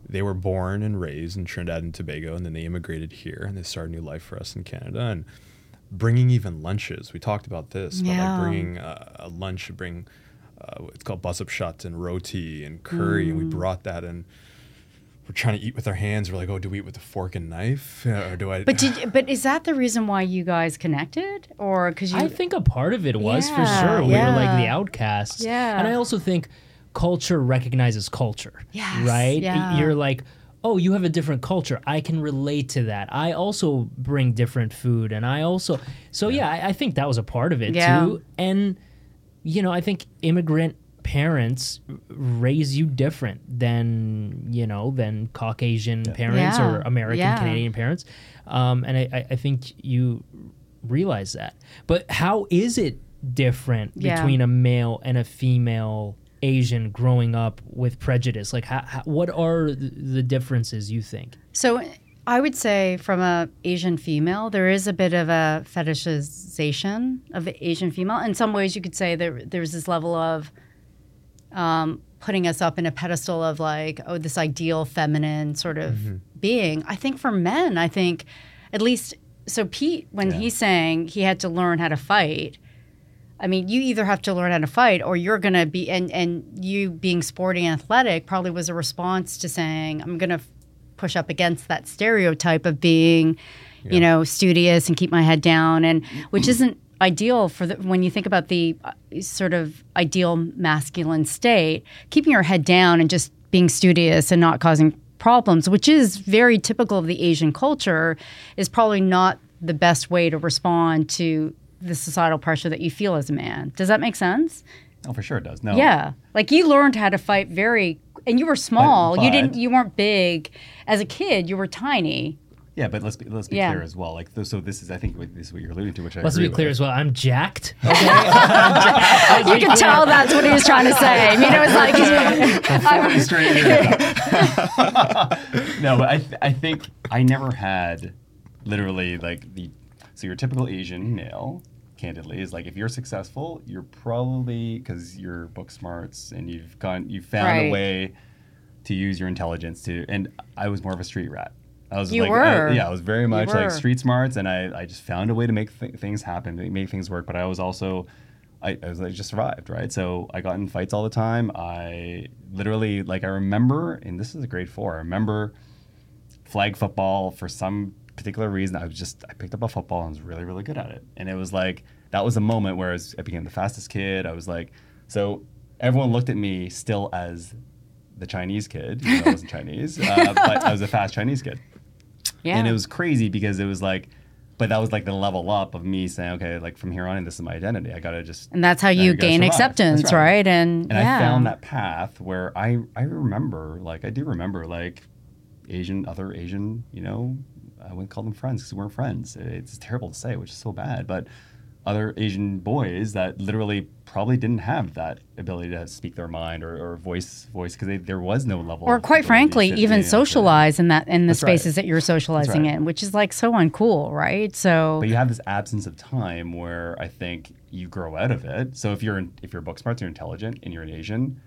they were born and raised in Trinidad and Tobago, and then they immigrated here and they started a new life for us in Canada. And bringing even lunches, we talked about this, yeah. but like bringing uh, a lunch, bring uh, it's called buss up shut and roti and curry, mm. and we mm. brought that and we're trying to eat with our hands. We're like, oh, do we eat with a fork and knife, or do I? But did but is that the reason why you guys connected, or because you? I think a part of it was yeah, for sure. We yeah. were like the outcasts. Yeah, and I also think culture recognizes culture. Yes, right? Yeah. You're like, oh, you have a different culture. I can relate to that. I also bring different food, and I also. So yeah, yeah I, I, think that was a part of it yeah. too. And you know, I think immigrant parents raise you different than you know than Caucasian yeah. parents or American Canadian parents. Um, and I, I think you realize that. But how is it different between a male and a female? Asian growing up with prejudice? Like, how, how, what are the differences you think? So, I would say from a Asian female, there is a bit of a fetishization of the Asian female. In some ways, you could say there there's this level of um, putting us up in a pedestal of like, oh, this ideal feminine sort of mm-hmm. being. I think for men, I think at least so Pete, when yeah. he's saying he had to learn how to fight, I mean, you either have to learn how to fight or you're going to be, and, and you being sporty and athletic probably was a response to saying, I'm going to push up against that stereotype of being, yeah. you know, studious and keep my head down, and which isn't ideal for the, when you think about the uh, sort of ideal masculine state, keeping your head down and just being studious and not causing problems, which is very typical of the Asian culture, is probably not the best way to respond to the societal pressure that you feel as a man. Does that make sense? Oh, for sure it does. No. Yeah, like you learned how to fight very, and you were small. But, but, you didn't. You weren't big as a kid. You were tiny. Yeah, but let's be, let's be yeah. clear as well. Like, so this is, I think, this is what you're alluding to, which I let's be clear with. as well. I'm jacked. Okay, you can tell that's what he was trying to say. I mean, it was like I'm straight. no, but I th- I think I never had literally like the So your typical Asian male, candidly, is like if you're successful, you're probably because you're book smarts and you've gone, you found Right. a way to use your intelligence to. And I was more of a street rat. I was You like, were. I- yeah, I was very much like street smarts, and I, I just found a way to make th- things happen, make things work. But I was also, I, I was like just survived, right? So I got in fights all the time. I literally like I remember, and this is a grade four. I remember flag football for some particular reason. I was just I picked up a football and was really really good at it, and it was like that was a moment where I, was, I became the fastest kid. I was like, so everyone looked at me still as the Chinese kid. Even though I wasn't Chinese, uh, but I was a fast Chinese kid. Yeah. And it was crazy because it was like, but that was like the level up of me saying, okay, like from here on in, this is my identity. I gotta just. and that's how you gain survive. acceptance, That's right. And, And yeah. I found that path where I I remember like I do remember like Asian other Asian you know I wouldn't call them friends because we weren't friends. It's terrible to say, which is so bad, but other Asian boys that literally probably didn't have that ability to speak their mind or, or voice voice because there was no level. or quite frankly, even you know, socialize in that in the That's right. spaces that you're socializing right. in, which is like so uncool, right? So But you have this absence of time where I think you grow out of it. So if you're in, if you're book smart, you're intelligent, and you're an Asian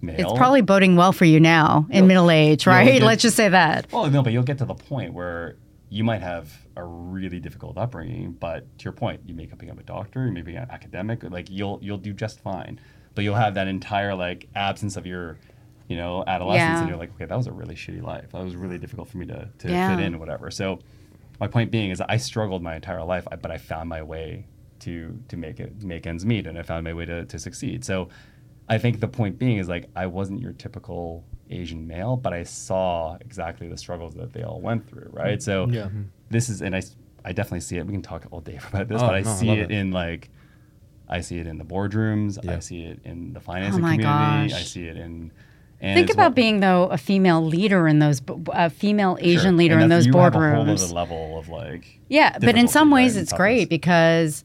male, it's probably boding well for you now in middle age, right? get- Let's just say that. Well, no, but you'll get to the point where you might have a really difficult upbringing, but to your point, you may become a doctor, you may be an academic, like you'll you'll do just fine. But you'll have that entire like absence of your, you know, adolescence, Yeah. and you're like, okay, that was a really shitty life. That was really difficult for me to, to Yeah. fit in, or whatever. So, my point being is, I struggled my entire life, but I found my way to to make it make ends meet, and I found my way to to succeed. So, I think the point being is like I wasn't your typical Asian male, but I saw exactly the struggles that they all went through, right? Mm-hmm. So Yeah. this is, and I, I definitely see it. We can talk all day about this, Oh, but I no, see love it, it. in like, I see it in the boardrooms. Yeah. I see it in the financing Oh my community. I see it in. And Think about what- being though a female leader in those, b- a female Asian Sure. leader And in those you have a whole boardrooms. other level of like. Yeah, but in some ways and it's great because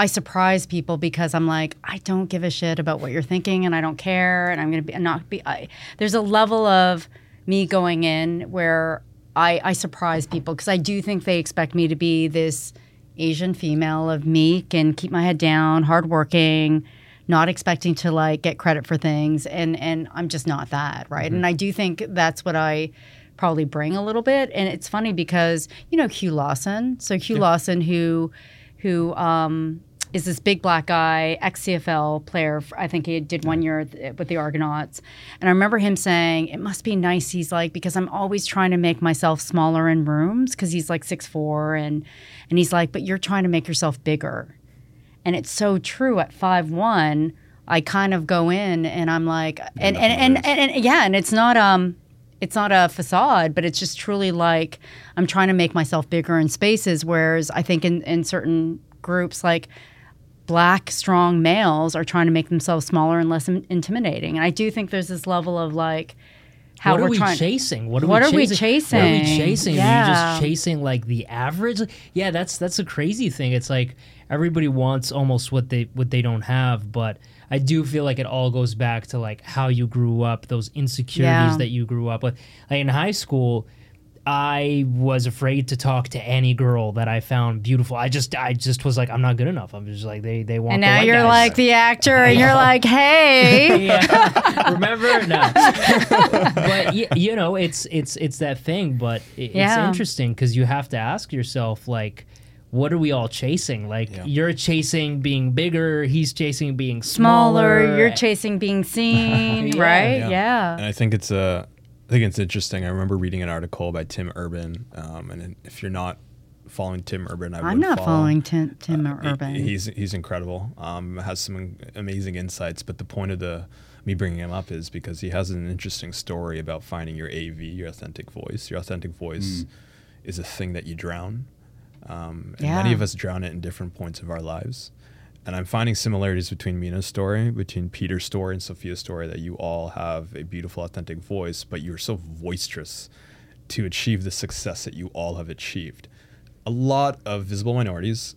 I surprise people because I'm like, I don't give a shit about what you're thinking and I don't care and I'm going to be not be I, there's a level of me going in where I I surprise people because I do think they expect me to be this Asian female of meek and keep my head down, hardworking, not expecting to like get credit for things and and I'm just not that, right? And I do think that's what I probably bring a little bit. And it's funny because you know Hugh Lawson. So Hugh Lawson, who who um, is this big black guy, ex CFL player. I think he did one year with the Argonauts. And I remember him saying, "It must be nice." He's like, because I'm always trying to make myself smaller in rooms because he's like six four, and and he's like, but you're trying to make yourself bigger. And it's so true at five one. I kind of go in and I'm like, and and, and, and yeah, and it's not um, it's not a facade, but it's just truly like I'm trying to make myself bigger in spaces. Whereas I think in in certain groups, like black strong males are trying to make themselves smaller and less in- intimidating. And I do think there's this level of like how what we're we trying. chasing? What are, What we, are we chasing? What are we chasing? chasing? Are you just chasing like the average? Yeah, that's that's a crazy thing. It's like everybody wants almost what they what they don't have, but I do feel like it all goes back to like how you grew up, those insecurities Yeah. that you grew up with. Like in high school, I was afraid to talk to any girl that I found beautiful. I just I just was like I'm not good enough. I'm just like they they want. and the now white you're guys. like the actor, and you're like, hey. yeah. Remember? No. but y- you know, it's it's it's that thing. But i- it's interesting because you have to ask yourself, like, what are we all chasing? Like, Yeah. you're chasing being bigger. He's chasing being smaller. smaller. You're chasing being seen, Yeah. right? Yeah. Yeah. And I think it's uh, I think it's interesting. I remember reading an article by Tim Urban, um, and if you're not following Tim Urban, I I'm would not follow. following Tim, Tim Uh, Urban. He's he's incredible. Um, has some amazing insights. But the point of the me bringing him up is because he has an interesting story about finding your AV, your authentic voice. Your authentic voice is a thing that you drown. Um, and many of us drown it in different points of our lives. And I'm finding similarities between Mena's story, between Peter's story, and Sophia's story that you all have a beautiful, authentic voice, but you're so boisterous to achieve the success that you all have achieved. A lot of visible minorities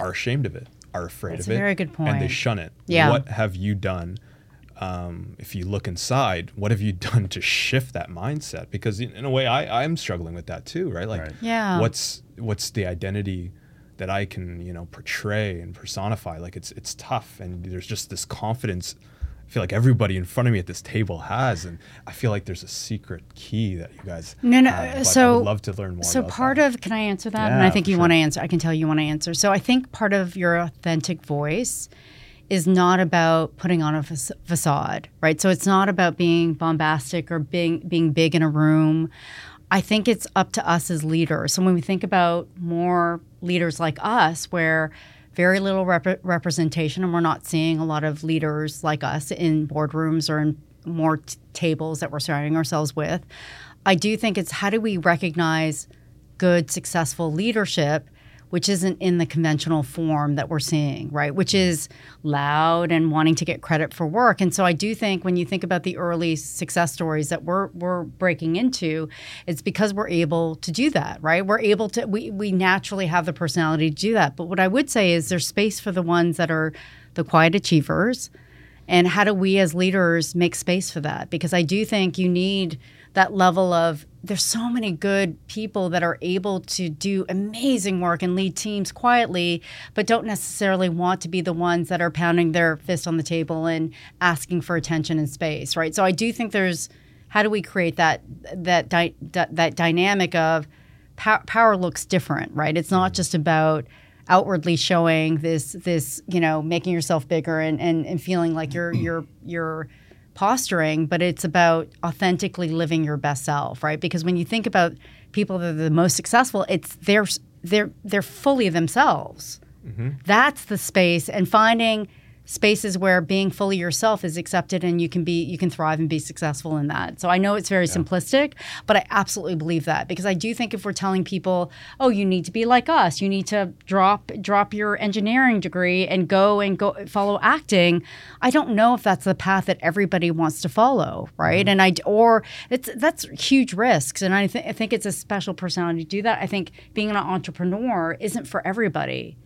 are ashamed of it, are afraid That's of a it, very good point. and they shun it. Yeah. What have you done? Um, if you look inside, what have you done to shift that mindset? Because in, in a way, I I'm struggling with that too, right? Like, Right. Yeah. what's what's the identity that I can, you know, portray and personify. Like it's it's tough and there's just this confidence I feel like everybody in front of me at this table has, and I feel like there's a secret key that you guys. No, no. Have, uh, so I would love to learn more. So part that. of can I answer that? Yeah, and I think you sure. want to answer. I can tell you want to answer. So I think part of your authentic voice is not about putting on a facade, right? So it's not about being bombastic or being being big in a room. I think it's up to us as leaders. So when we think about more leaders like us, where very little rep- representation, and we're not seeing a lot of leaders like us in boardrooms or in more t- tables that we're surrounding ourselves with. I do think it's how do we recognize good, successful leadership which isn't in the conventional form that we're seeing, right? Which mm-hmm. is loud and wanting to get credit for work. And so I do think when you think about the early success stories that we're we're breaking into, it's because we're able to do that, right? We're able to we we naturally have the personality to do that. But what I would say is there's space for the ones that are the quiet achievers. And how do we as leaders make space for that? Because I do think you need that level of there's so many good people that are able to do amazing work and lead teams quietly, but don't necessarily want to be the ones that are pounding their fist on the table and asking for attention and space, right? So I do think there's how do we create that that di- that dynamic of power, power looks different, right? It's not just about outwardly showing this this you know making yourself bigger and and, and feeling like you're you're you're posturing, but it's about authentically living your best self, right? Because when you think about people that are the most successful, it's they're they're they're fully themselves. Mm-hmm. That's the space and finding spaces where being fully yourself is accepted and you can be you can thrive and be successful in that. So I know it's very yeah. simplistic, but I absolutely believe that because I do think if we're telling people, "Oh, you need to be like us. You need to drop drop your engineering degree and go and go follow acting." I don't know if that's the path that everybody wants to follow, right? Mm-hmm. And I or it's that's huge risks and I, th- I think it's a special personality to do that. I think being an entrepreneur isn't for everybody.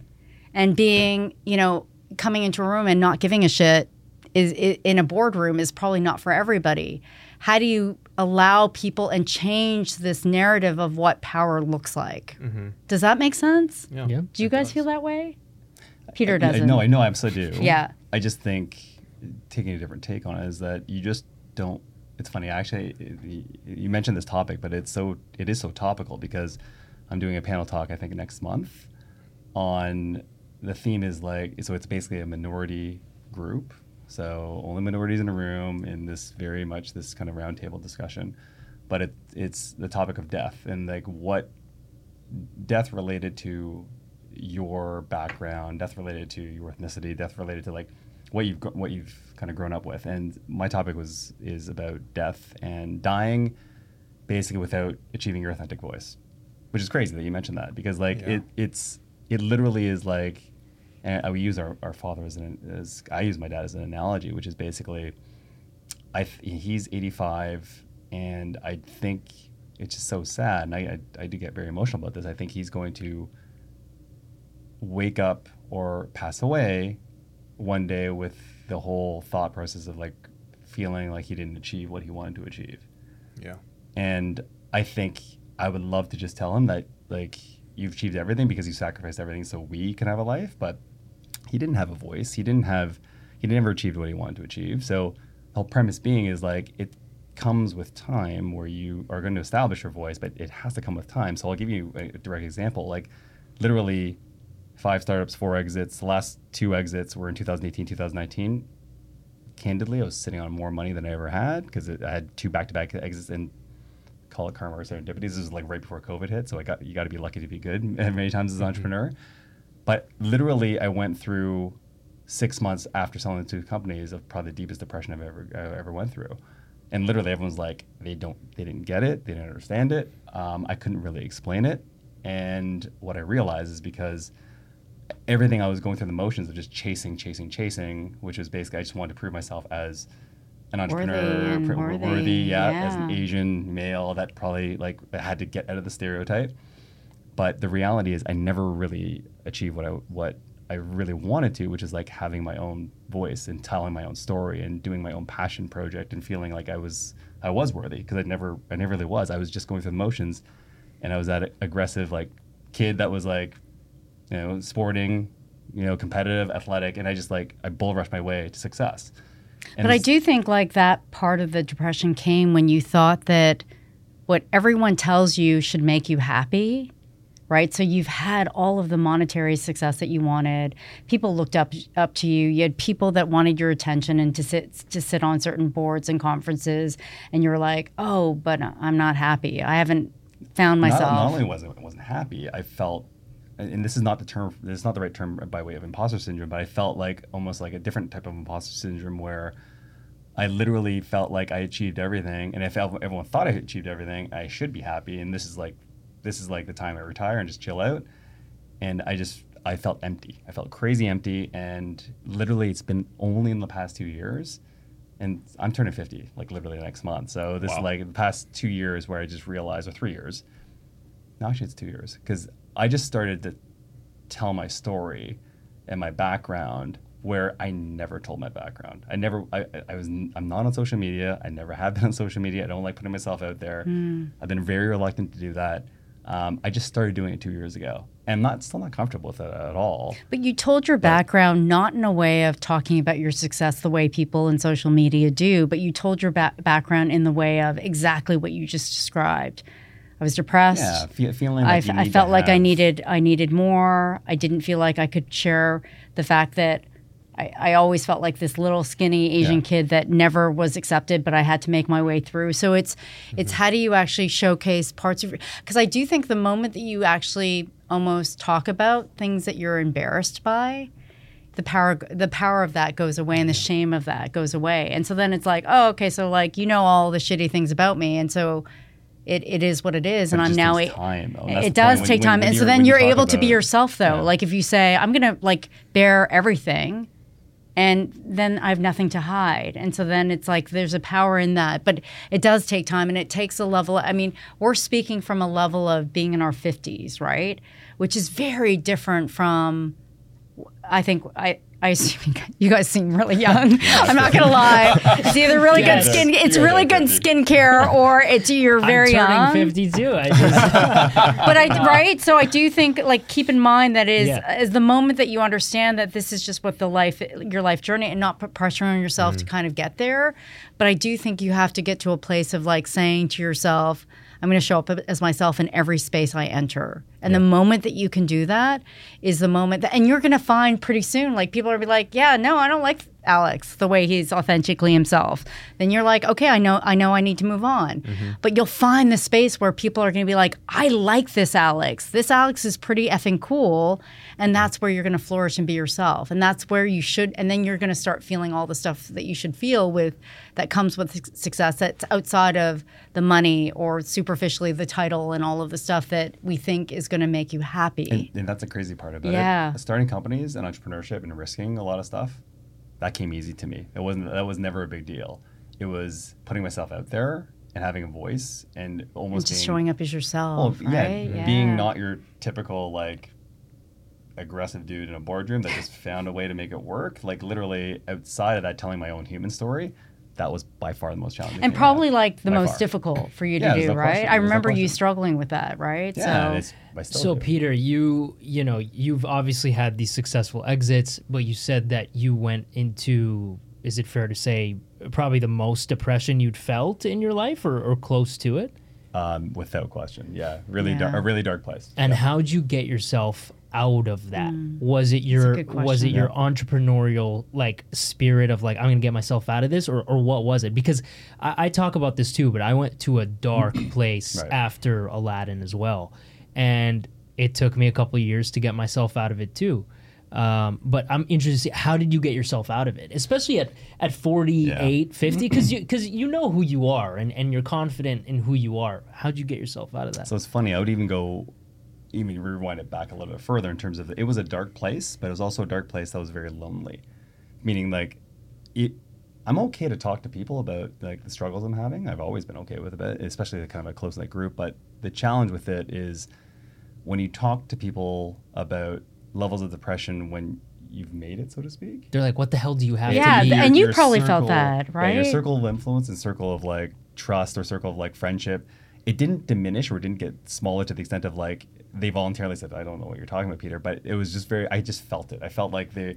And being, you know, coming into a room and not giving a shit is, is in a boardroom is probably not for everybody. How do you allow people and change this narrative of what power looks like? Mm-hmm. Does that make sense? Yeah. yeah do you guys does. feel that way? Peter doesn't. No, I know I absolutely do. Yeah. I just think taking a different take on it is that you just don't. It's funny, actually. You mentioned this topic, but it's so it is so topical because I'm doing a panel talk I think next month on the theme is like so it's basically a minority group. So only minorities in a room in this very much this kind of roundtable discussion. But it, it's the topic of death and like what death related to your background death related to your ethnicity death related to like what you've what you've kind of grown up with. And my topic was is about death and dying basically without achieving your authentic voice which is crazy that you mentioned that because like yeah. it it's it literally is like, and we use our, our father as an as I use my dad as an analogy, which is basically, I he's 85, and I think it's just so sad, and I, I I do get very emotional about this. I think he's going to wake up or pass away one day with the whole thought process of like feeling like he didn't achieve what he wanted to achieve. Yeah. And I think I would love to just tell him that like you've achieved everything because you sacrificed everything so we can have a life. But he didn't have a voice. He didn't have. He never achieved what he wanted to achieve. So the whole premise being is like it comes with time where you are going to establish your voice, but it has to come with time. So I'll give you a direct example. Like literally five startups, four exits. The last two exits were in 2018, 2019. Candidly, I was sitting on more money than I ever had because I had two back-to-back exits in call it karma or serendipity. This is like right before COVID hit, so I got you got to be lucky to be good many times as an mm-hmm. entrepreneur. But literally, I went through six months after selling the two companies of probably the deepest depression I've ever I ever went through. And literally, everyone's like, they don't, they didn't get it, they didn't understand it. Um, I couldn't really explain it. And what I realized is because everything I was going through the motions of just chasing, chasing, chasing, which was basically I just wanted to prove myself as an entrepreneur, worthy, worthy, worthy yeah, yeah, as an Asian male that probably like had to get out of the stereotype. But the reality is, I never really achieved what I what I really wanted to, which is like having my own voice and telling my own story and doing my own passion project and feeling like I was I was worthy because I never I never really was. I was just going through the motions, and I was that aggressive like kid that was like you know, sporting, you know, competitive, athletic, and I just like I bull rushed my way to success. And but I do think like that part of the depression came when you thought that what everyone tells you should make you happy right? So you've had all of the monetary success that you wanted. People looked up up to you. You had people that wanted your attention and to sit to sit on certain boards and conferences, and you're like, oh, but I'm not happy. I haven't found myself. Not, not only was I wasn't happy, I felt. And this is not the term. This is not the right term by way of imposter syndrome, but I felt like almost like a different type of imposter syndrome where I literally felt like I achieved everything, and if everyone thought I achieved everything, I should be happy. And this is like this is like the time I retire and just chill out. And I just I felt empty. I felt crazy empty, and literally, it's been only in the past two years, and I'm turning 50 like literally next month. So this wow. is like the past two years where I just realized, or three years. No, actually, it's two years because I just started to tell my story and my background where I never told my background. I never, I, I was, I'm not on social media. I never have been on social media. I don't like putting myself out there. Mm. I've been very reluctant to do that. Um, I just started doing it two years ago. And I'm not still not comfortable with it at all. But you told your background not in a way of talking about your success the way people in social media do, but you told your ba- background in the way of exactly what you just described. I was depressed. Yeah, fe- feeling like I, felt like I needed I needed more. I didn't feel like I could share the fact that I, I always felt like this little skinny Asian yeah. kid that never was accepted, but I had to make my way through. So it's mm-hmm. it's how do you actually showcase parts of because I do think the moment that you actually almost talk about things that you're embarrassed by, the power the power of that goes away and the shame of that goes away. And so then it's like, oh, okay, so like you know all the shitty things about me, and so it, it is what it is, and I'm now it, time, it does take when, time, when and so then you're able to be yourself though. Yeah. Like if you say I'm gonna like bear everything, and then I have nothing to hide. And so then it's like there's a power in that, but it does take time and it takes a level. I mean, we're speaking from a level of being in our 50s, right? Which is very different from I think I I assume you guys seem really young. I'm not gonna lie. It's either really yeah, good skin. It's really good skincare, or it's you're very I'm turning young. 52. I just but I right. So I do think like keep in mind that is yeah. is the moment that you understand that this is just what the life your life journey and not put pressure on yourself mm-hmm. to kind of get there. But I do think you have to get to a place of like saying to yourself I'm going to show up as myself in every space I enter. And yeah. the moment that you can do that is the moment that, and you're going to find pretty soon, like people are be like, yeah, no, I don't like Alex the way he's authentically himself. Then you're like, okay, I know, I know, I need to move on. Mm-hmm. But you'll find the space where people are going to be like, I like this Alex. This Alex is pretty effing cool, and that's where you're going to flourish and be yourself. And that's where you should. And then you're going to start feeling all the stuff that you should feel with that comes with success. That's outside of the money or superficially the title and all of the stuff that we think is going to make you happy. And, and that's a crazy part about yeah. it. Starting companies and entrepreneurship and risking a lot of stuff, that came easy to me. It wasn't. That was never a big deal. It was putting myself out there and having a voice and almost and just being, showing up as yourself. Well, right? yeah, being not your typical like aggressive dude in a boardroom that just found a way to make it work. Like literally outside of that, telling my own human story that was by far the most challenging. And probably like the most far. difficult for you to yeah, do, no right? I remember no you struggling with that, right? Yeah, so, so do. Peter, you you know you've obviously had these successful exits, but you said that you went into is it fair to say probably the most depression you'd felt in your life, or, or close to it? Um, without question, yeah, really, yeah. Dar- a really dark place. And yeah. how'd you get yourself out of that? Mm. Was it your was it your entrepreneurial like spirit of like I'm gonna get myself out of this, or or what was it? Because I, I talk about this too, but I went to a dark place right. after Aladdin as well, and it took me a couple years to get myself out of it too. Um, but I'm interested to see how did you get yourself out of it, especially at, at 48, yeah. 50, because you because you know who you are and, and you're confident in who you are. How'd you get yourself out of that? So it's funny. I would even go even rewind it back a little bit further in terms of it was a dark place, but it was also a dark place that was very lonely. Meaning, like, it, I'm okay to talk to people about like the struggles I'm having. I've always been okay with it, especially the kind of a close knit group. But the challenge with it is when you talk to people about levels of depression when you've made it, so to speak. They're like, "What the hell do you have?" Yeah, to and you probably circle, felt that, right? Yeah, your circle of influence and circle of like trust or circle of like friendship it didn't diminish or it didn't get smaller to the extent of like they voluntarily said, I don't know what you're talking about, Peter, but it was just very, I just felt it. I felt like they,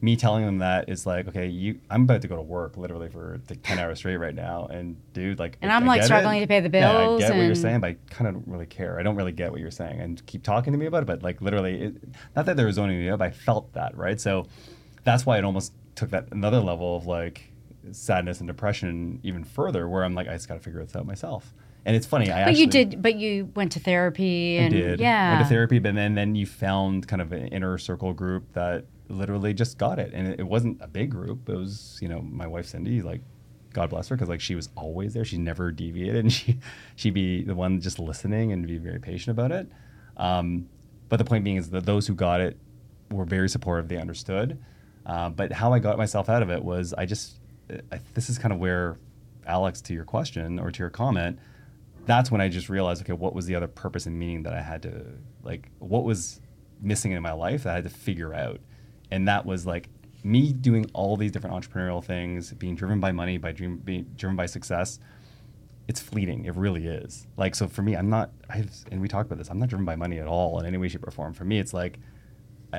me telling them that is like, okay, you, I'm about to go to work literally for like 10 hours straight right now. And dude, like, and I'm like struggling it. to pay the bills. Yeah, I get what you're saying, but I kind of don't really care. I don't really get what you're saying and keep talking to me about it. But like literally, it, not that they were zoning me up, I felt that, right? So that's why it almost took that another level of like sadness and depression even further where I'm like, I just got to figure this out myself. And it's funny. I actually. but actually, you did. But you went to therapy. And, I did. Yeah. Went to therapy, but then then you found kind of an inner circle group that literally just got it, and it, it wasn't a big group. It was you know my wife Cindy, like God bless her, because like she was always there. She never deviated, and she she'd be the one just listening and be very patient about it. Um, but the point being is that those who got it were very supportive. They understood. Uh, but how I got myself out of it was I just I, this is kind of where Alex, to your question or to your comment, that's when I just realized, okay, what was the other purpose and meaning that I had to like, what was missing in my life that I had to figure out, and that was like me doing all these different entrepreneurial things, being driven by money, by dream, being driven by success. It's fleeting. It really is. Like so for me, I'm not. I've, and we talked about this. I'm not driven by money at all in any way, shape, or form. For me, it's like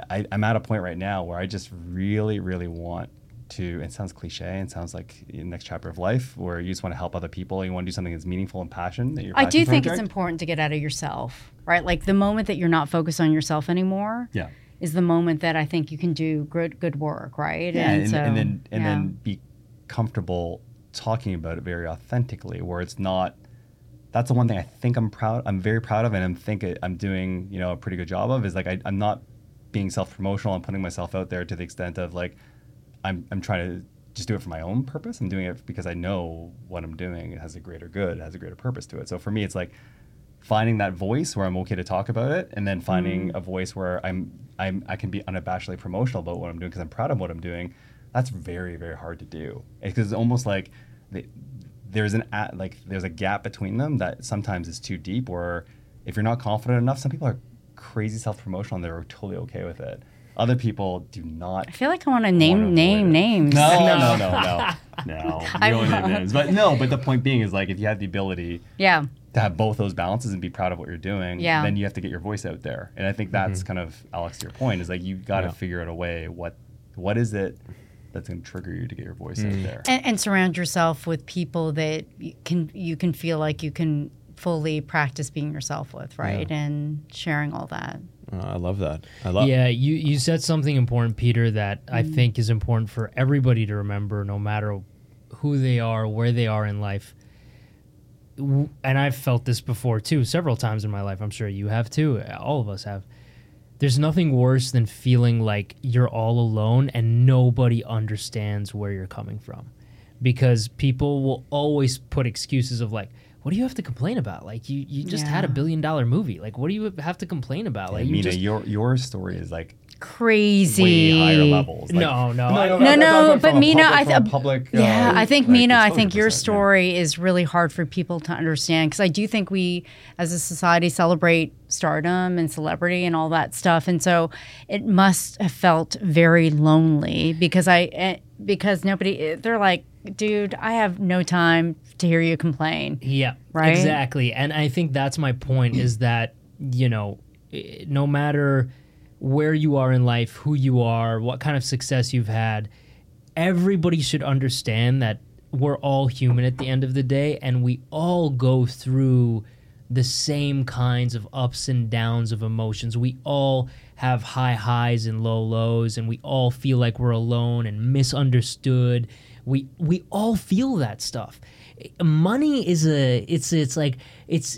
I, I'm at a point right now where I just really, really want to it sounds cliche and sounds like the next chapter of life where you just want to help other people you want to do something that's meaningful and passion that you're i do think it's important to get out of yourself right? Like the moment that you're not focused on yourself anymore yeah. is the moment that i think you can do good good work right? Yeah, and, and, so, and then and yeah. then be comfortable talking about it very authentically where it's not that's the one thing i think i'm proud i'm very proud of and i'm think i'm doing you know a pretty good job of is like I, i'm not being self-promotional I'm putting myself out there to the extent of like I'm I'm trying to just do it for my own purpose. I'm doing it because I know what I'm doing it has a greater good, It has a greater purpose to it. So for me, it's like finding that voice where I'm okay to talk about it, and then finding mm. a voice where I'm I'm I can be unabashedly promotional about what I'm doing because I'm proud of what I'm doing. That's very very hard to do because it's almost like the, there's an at, like there's a gap between them that sometimes is too deep. Where if you're not confident enough, some people are crazy self promotional and they're totally okay with it. Other people do not. I feel like I want to name name names. No, no, no, no, no. no. You name names, but no. But the point being is like if you have the ability, yeah, to have both those balances and be proud of what you're doing, yeah. then you have to get your voice out there. And I think that's mm-hmm. kind of Alex, your point is like you got to yeah. figure out a way. What what is it that's going to trigger you to get your voice mm. out there? And, and surround yourself with people that can you can feel like you can fully practice being yourself with, right? Yeah. And sharing all that. I love that. I love. Yeah, you you said something important, Peter, that. I mm. think is important for everybody to remember, no matter who they are, where they are in life. And I've felt this before too, several times in my life. I'm sure you have too. All of us have. There's nothing worse than feeling like you're all alone and nobody understands where you're coming from, because people will always put excuses of like what do you have to complain about? Like you, you just yeah. had a billion dollar movie. Like what do you have to complain about? Like yeah, Mena, just, your your story is like crazy way higher levels. Like, no, no, no, no, no but Mena, public, I think public. Yeah, uh, I think like Mena, I think your story yeah. is really hard for people to understand because I do think we, as a society, celebrate stardom and celebrity and all that stuff, and so it must have felt very lonely because I eh, because nobody eh, they're like dude, I have no time to hear you complain. Yeah. Right. Exactly. And I think that's my point is that, you know, no matter where you are in life, who you are, what kind of success you've had, everybody should understand that we're all human at the end of the day and we all go through the same kinds of ups and downs of emotions. We all have high highs and low lows and we all feel like we're alone and misunderstood we we all feel that stuff. Money is a it's it's like it's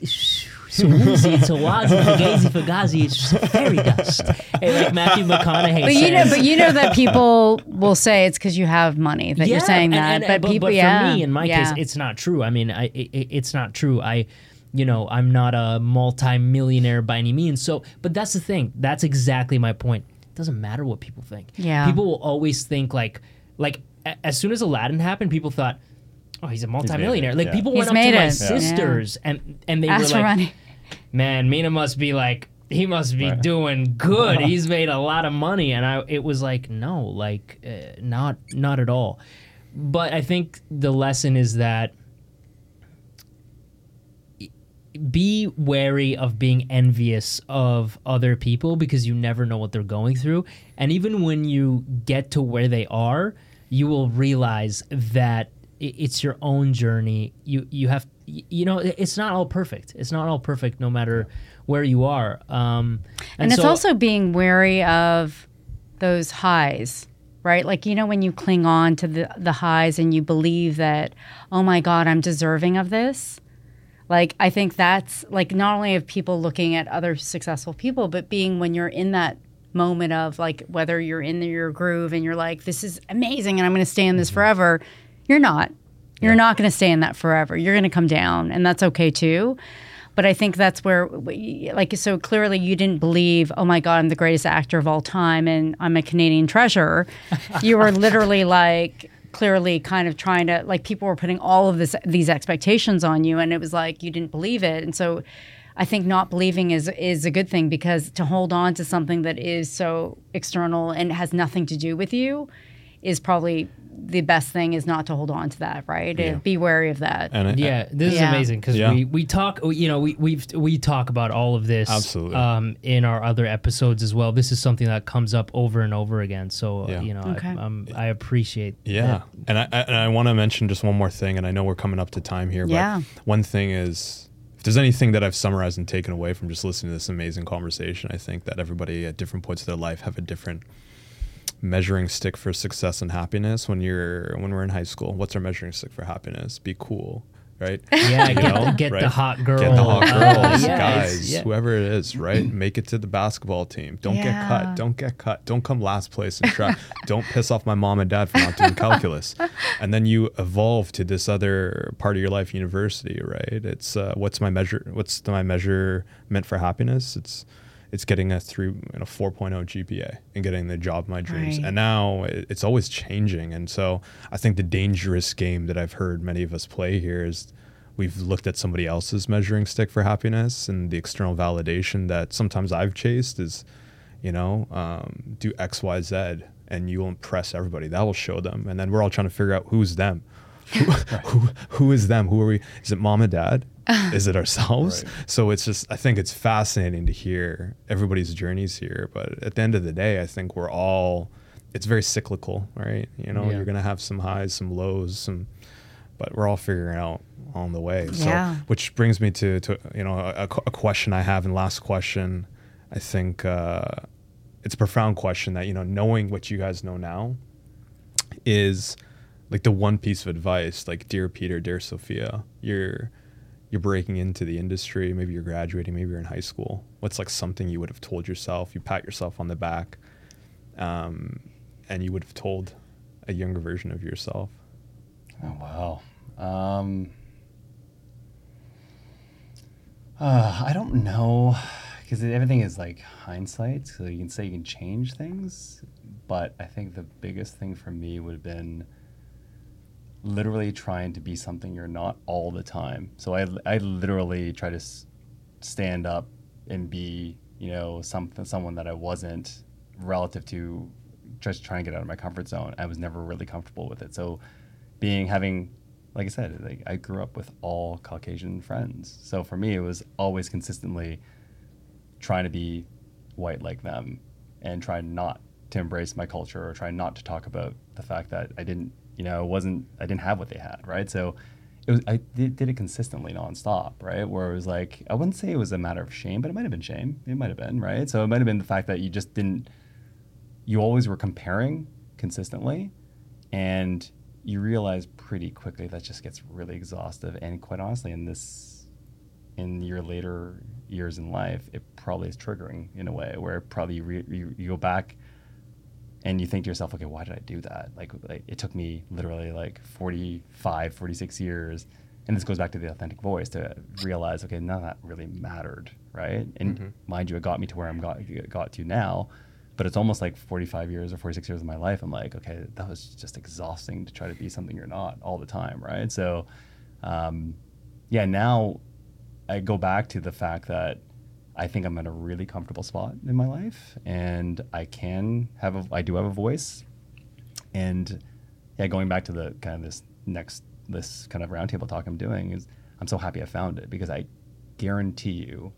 so woozy, it's a wazi, fugazi, fugazi, it's just fairy dust. And like Matthew McConaughey but you know, but you know that people will say it's because you have money that yeah, you're saying that. And, and, but, people, but yeah, me, in my yeah. case, it's not true. I mean, I it, it's not true. I you know, I'm not a multi-millionaire by any means. So, but that's the thing. That's exactly my point. It doesn't matter what people think. Yeah. People will always think like like as soon as Aladdin happened, people thought, "Oh, he's a multimillionaire." Like yeah. people he's went up to my sisters yeah. and and they Ask were like, "Man, Mena must be like." He must be right. doing good. He's made a lot of money, and I. It was like no, like uh, not not at all. But I think the lesson is that be wary of being envious of other people because you never know what they're going through. And even when you get to where they are, you will realize that it's your own journey. You you have you know it's not all perfect. It's not all perfect no matter where you are. Um, and, and it's so, also being wary of those highs right? Like you know when you cling on to the the highs and you believe that oh my god, I'm deserving of this. Like I think that's like not only of people looking at other successful people, but being when you're in that moment of like whether you're in your groove and you're like this is amazing and I'm going to stay in this mm-hmm. forever, you're not. You're yeah. not going to stay in that forever. You're going to come down and that's okay too. But I think that's where, like, so clearly you didn't believe, oh my God, I'm the greatest actor of all time and I'm a Canadian treasure. you were literally like, clearly kind of trying to like people were putting all of this these expectations on you and it was like you didn't believe it and so I think not believing is is a good thing because to hold on to something that is so external and has nothing to do with you is probably the best thing is not to hold on to that, right? Yeah. Be wary of that. And I, yeah, this is amazing because yeah. we we talk, you know, we we we talk about all of this absolutely um, in our other episodes as well. This is something that comes up over and over again. So uh, you know, okay. I, um, I, appreciate. Yeah, and I, I and I want to mention just one more thing, and I know we're coming up to time here, but yeah. one thing is if there's anything that I've summarized and taken away from just listening to this amazing conversation, I think that everybody at different points of their life have a different measuring stick for success and happiness when you're when we're in high school. What's our measuring stick for happiness? Be cool, right? Yeah, get, know, the, get right? the hot girl, get the hot girls, uh, guys, yeah. whoever it is, right? Make it to the basketball team. Don't yeah. get cut. Don't get cut. Don't come last place in track. Don't piss off my mom and dad for not doing calculus. and then you evolve to this other part of your life, university, right? It's uh, what's my measure? What's my measure meant for happiness? It's it's getting us through you know 4.0 GPA and getting the job of my dreams. Right. And now it's always changing. And so I think the dangerous game that I've heard many of us play here is we've looked at somebody else's measuring stick for happiness and the external validation that sometimes I've chased is, you know, um, do X, Y, Z, and you will impress everybody. That will show them. And then we're all trying to figure out who's them. who, who, who is them? Who are we? Is it mom and dad? Is it ourselves? Right. So it's just, I think it's fascinating to hear everybody's journeys here. But at the end of the day, I think we're all, it's very cyclical, right? You know, yeah. you're going to have some highs, some lows, some, but we're all figuring out on the way. So, yeah. which brings me to, to you know, a, a question I have and last question. I think uh, it's a profound question that, you know, knowing what you guys know now is like the one piece of advice, like, dear Peter, dear Sophia, you're, you're breaking into the industry, maybe you're graduating, maybe you're in high school. What's like something you would have told yourself? You pat yourself on the back, um, and you would have told a younger version of yourself. Oh wow. Um, uh, I don't know, because everything is like hindsight. So you can say you can change things, but I think the biggest thing for me would have been literally trying to be something you're not all the time. So I, I literally try to s- stand up and be, you know, something, someone that I wasn't relative to just trying to get out of my comfort zone. I was never really comfortable with it. So being, having, like I said, like I grew up with all Caucasian friends. So for me, it was always consistently trying to be white like them and try not to embrace my culture or try not to talk about the fact that I didn't you know, it wasn't I didn't have what they had, right? So it was I did, did, it consistently nonstop, right? Where it was like I wouldn't say it was a matter of shame, but it might have been shame. It might have been, right? So it might have been the fact that you just didn't you always were comparing consistently and you realize pretty quickly that just gets really exhaustive and quite honestly in this in your later years in life it probably is triggering in a way where probably you, re, you, you go back and you think to yourself okay why did i do that? Like, like it took me literally like 45 46 years and this goes back to the authentic voice to realize okay none of that really mattered right? And mm-hmm. mind you it got me to where i'm got, got to now but it's almost like 45 years or 46 years of my life i'm like okay that was just exhausting to try to be something you're not all the time right? So um, yeah now i go back to the fact that I think I'm in a really comfortable spot in my life, and I can have a, I do have a voice, and yeah, going back to the kind of this next this kind of roundtable talk I'm doing is I'm so happy I found it because I guarantee you,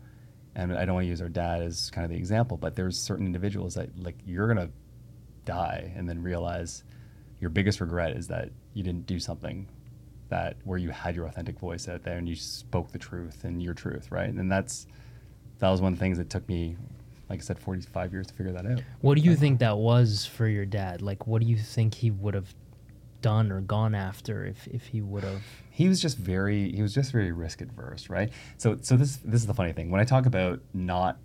and I don't want to use our dad as kind of the example, but there's certain individuals that like you're gonna die and then realize your biggest regret is that you didn't do something that where you had your authentic voice out there and you spoke the truth and your truth, right? And that's that was one of the things that took me, like I said, 45 years to figure that out. What do you think that was for your dad? Like, what do you think he would have done or gone after if, if he would have? He was just very he was just very risk adverse, right? So so this this is the funny thing when I talk about not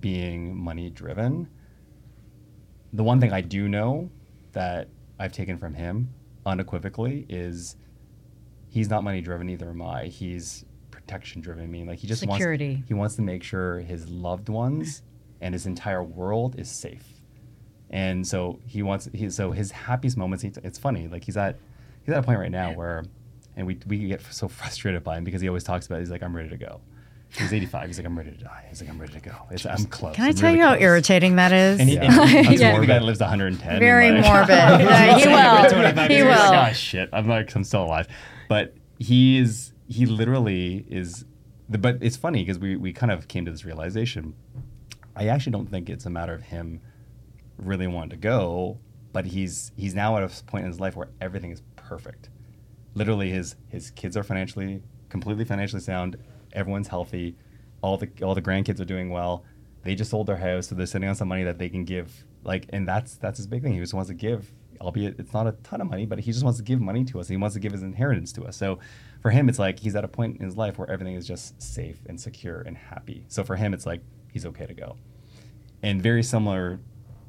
being money driven. The one thing I do know that I've taken from him unequivocally is he's not money driven either am I. He's protection driven. I mean, like he just Security. wants he wants to make sure his loved ones and his entire world is safe. And so he wants he so his happiest moments. He, it's funny, like he's at he's at a point right now where, and we we get so frustrated by him because he always talks about he's like I'm ready to go. He's 85. He's like I'm ready to die. He's like I'm ready to go. It's, I'm close. Can I I'm tell really you how irritating that is? And he, Yeah. and that's Yeah. morbid. The guy lives 110. Very morbid. Yeah, he will. He will. Like, oh shit! I'm like I'm still alive, but he is. He literally is. The, but it's funny because we we kind of came to this realization. I actually don't think it's a matter of him really wanting to go, but he's he's now at a point in his life where everything is perfect. Literally, his his kids are financially completely financially sound. Everyone's healthy. All the all the grandkids are doing well. They just sold their house, so they're sitting on some money that they can give. Like, and that's that's his big thing. He just wants to give, albeit it's not a ton of money, but he just wants to give money to us. He wants to give his inheritance to us. So, for him, it's like he's at a point in his life where everything is just safe and secure and happy. So for him, it's like he's okay to go. And very similar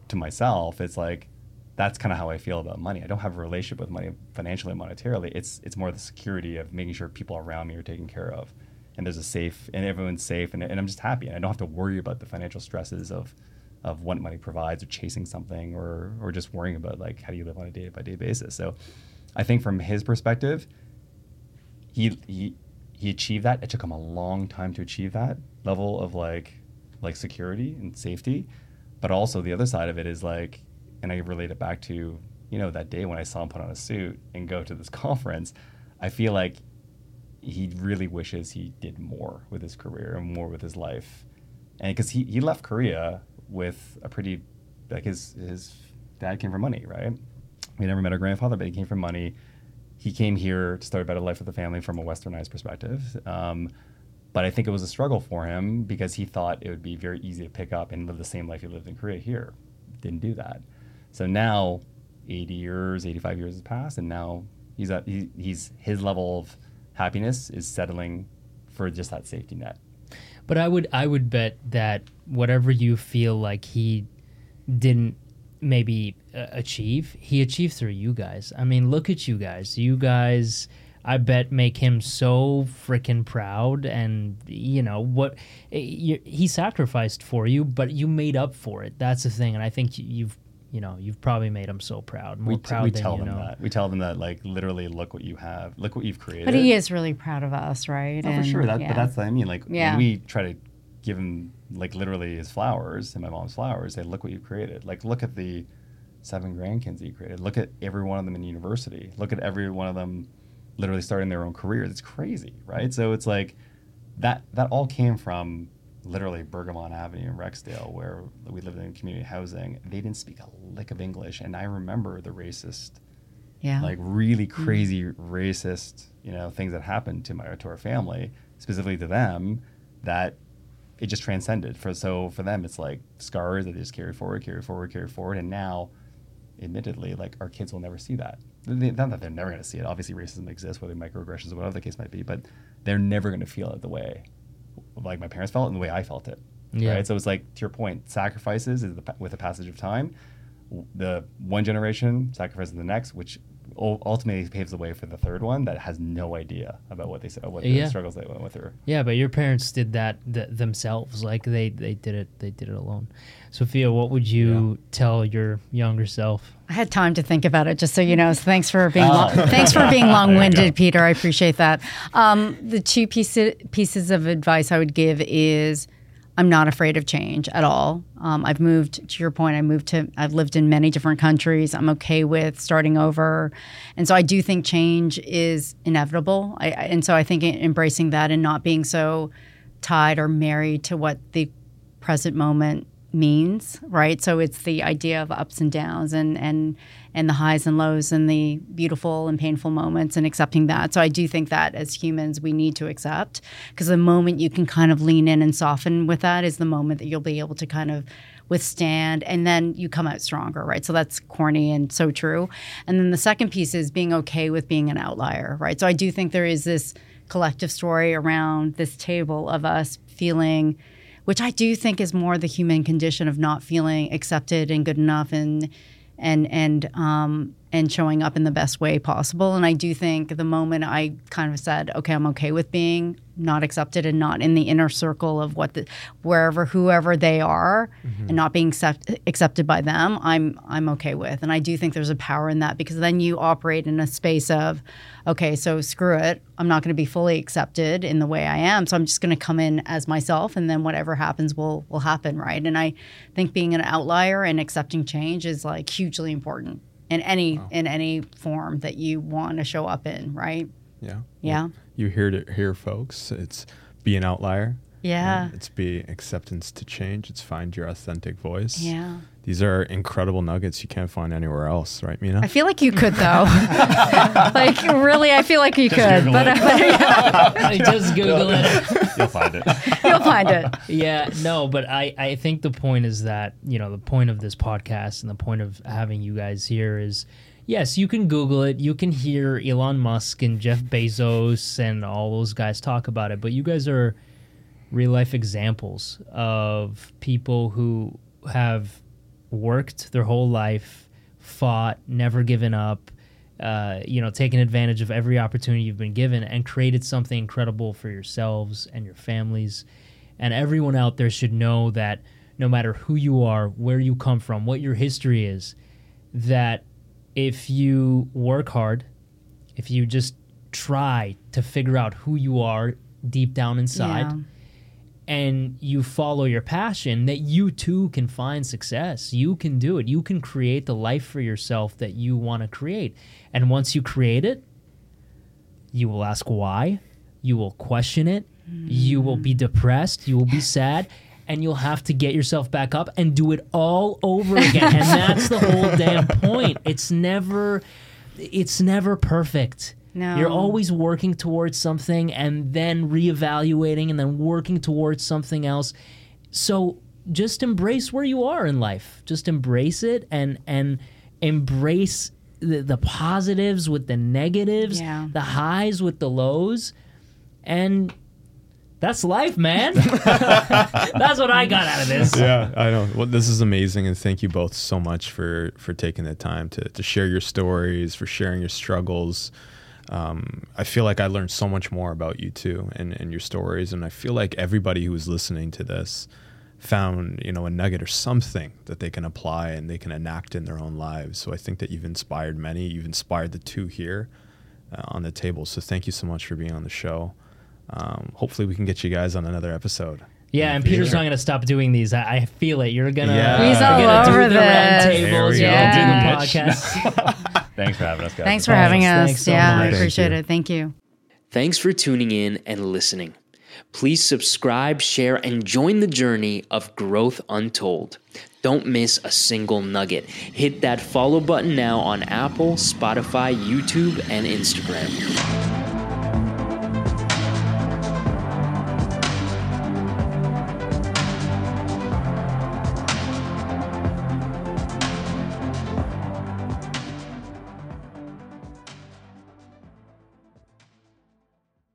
to myself, it's like that's kind of how I feel about money. I don't have a relationship with money financially and monetarily. It's it's more the security of making sure people around me are taken care of, and there's a safe and everyone's safe, and, and I'm just happy, and I don't have to worry about the financial stresses of of what money provides or chasing something or or just worrying about like how do you live on a day by day basis. So I think from his perspective, he he he achieved that. It took him a long time to achieve that level of like like security and safety. But also the other side of it is like, and I relate it back to you know that day when I saw him put on a suit and go to this conference. I feel like he really wishes he did more with his career and more with his life, and because he he left Korea with a pretty like his his dad came from money, right? We never met our grandfather, but he came from money he came here to start a better life with the family from a westernized perspective. Um, but I think it was a struggle for him because he thought it would be very easy to pick up and live the same life he lived in Korea here. Didn't do that. So now, 80 years, 85 years has passed, and now he's at he, he's his level of happiness is settling for just that safety net. But I would I would bet that whatever you feel like he didn't maybe uh, achieve, he achieved through you guys. I mean, look at you guys. You guys I bet make him so freaking proud and you know what eh, he sacrificed for you, but you made up for it. That's the thing and I think you've you know, you've probably made him so proud, more We, t- proud we than tell you them know. that. We tell them that like literally look what you have, look what you've created. But he is really proud of us, right? Oh, for sure. That, yeah. But that's what I mean. Like Yeah. when we try to give him like literally his flowers and my mom's flowers, say, look what you've created. Like look at the seven grandkids that you created. Look at every one of them in university. Look at every one of them literally starting their own careers. It's crazy, right? So it's like that that all came from literally Bergamot Avenue in Rexdale, where we lived in community housing. They didn't speak a lick of English, and I remember the racist yeah. like really mm. crazy racist, you know, things that happened to my to our family, specifically to them, that it just transcended. For so for them, it's like scars that they just carry forward, carry forward, carry forward, and now, admittedly, like our kids will never see that. They, not that they're never going to see it. Obviously, racism exists, whether microaggressions or whatever the case might be, but they're never going to feel it the way, like my parents felt and the way I felt it. Yeah. Right. So it's like to your point, sacrifices is the, with the passage of time the one generation sacrifices the next, which ultimately paves the way for the third one that has no idea about what they said, what the Yeah. struggles they went with through. Yeah, but your parents did that th- themselves. Like they they did it they did it alone. Sophia, what would you tell your younger self? I had time to think about it, just so you know. So thanks for being long, Oh. thanks for being long-winded, Peter. I appreciate that. Um, the two pieces pieces of advice I would give is I'm not afraid of change at all. Um, I've moved to your point. I moved to. I've lived in many different countries. I'm okay with starting over, and so I do think change is inevitable. I, I, and so I think embracing that and not being so tied or married to what the present moment means, right? So it's the idea of ups and downs and and and the highs and lows and the beautiful and painful moments and accepting that. So I do think that as humans we need to accept because the moment you can kind of lean in and soften with that is the moment that you'll be able to kind of withstand and then you come out stronger, right? So that's corny and so true. And then the second piece is being okay with being an outlier, right? So I do think there is this collective story around this table of us feeling which I do think is more the human condition of not feeling accepted and good enough and and and um, and showing up in the best way possible. And I do think the moment I kind of said, okay, I'm okay with being not accepted and not in the inner circle of what the wherever whoever they are mm-hmm. and not being accept, accepted by them, I'm I'm okay with. And I do think there's a power in that because then you operate in a space of, okay, so screw it, I'm not going to be fully accepted in the way I am, so I'm just going to come in as myself, and then whatever happens will will happen, right? And I think being an outlier and accepting change is like hugely important in any wow. in any form that you want to show up in, right? Yeah. Yeah. Well, you hear it here, folks. It's be an outlier. Yeah. It's be acceptance to change. It's find your authentic voice. Yeah. These are incredible nuggets you can't find anywhere else, right, Mena? I feel like you could though. like really, I feel like you just could. Google but uh, just Google it. You'll find it. You'll find it. Yeah, no, but I I think the point is that you know the point of this podcast and the point of having you guys here is yes, you can Google it. You can hear Elon Musk and Jeff Bezos and all those guys talk about it, but you guys are real life examples of people who have worked their whole life, fought, never given up, uh, you know, taken advantage of every opportunity you've been given and created something incredible for yourselves and your families. And everyone out there should know that no matter who you are, where you come from, what your history is, that if you work hard, if you just try to figure out who you are deep down inside, yeah and you follow your passion, that you too can find success. You can do it. You can create the life for yourself that you want to create. And once you create it, you will ask why, you will question it, mm. you will be depressed, you will be sad. And you'll have to get yourself back up and do it all over again. and that's the whole damn point. It's never, it's never perfect no. You're always working towards something and then reevaluating and then working towards something else. So just embrace where you are in life. Just embrace it and and embrace the, the positives with the negatives, yeah. the highs with the lows. And that's life, man. that's what I got out of this. Yeah, I know. Well, this is amazing, and thank you both so much for for taking the time to to share your stories, for sharing your struggles um, I feel like I learned so much more about you too and, and your stories. And I feel like everybody who is listening to this found, you know, a nugget or something that they can apply and they can enact in their own lives. So I think that you've inspired many. You've inspired the two here uh, on the table. So thank you so much for being on the show. Um, hopefully we can get you guys on another episode. Yeah, and Peter's not going to stop doing these. I, I, feel it. You're going to. Yeah. He's all over do the round tables. You're yeah. going to do the podcast. Thanks for having us, guys. Thanks for having us. Thanks so yeah, much. I appreciate it. Thank you. Thanks for tuning in and listening. Please subscribe, share, and join the journey of growth untold. Don't miss a single nugget. Hit that follow button now on Apple, Spotify, YouTube, and Instagram.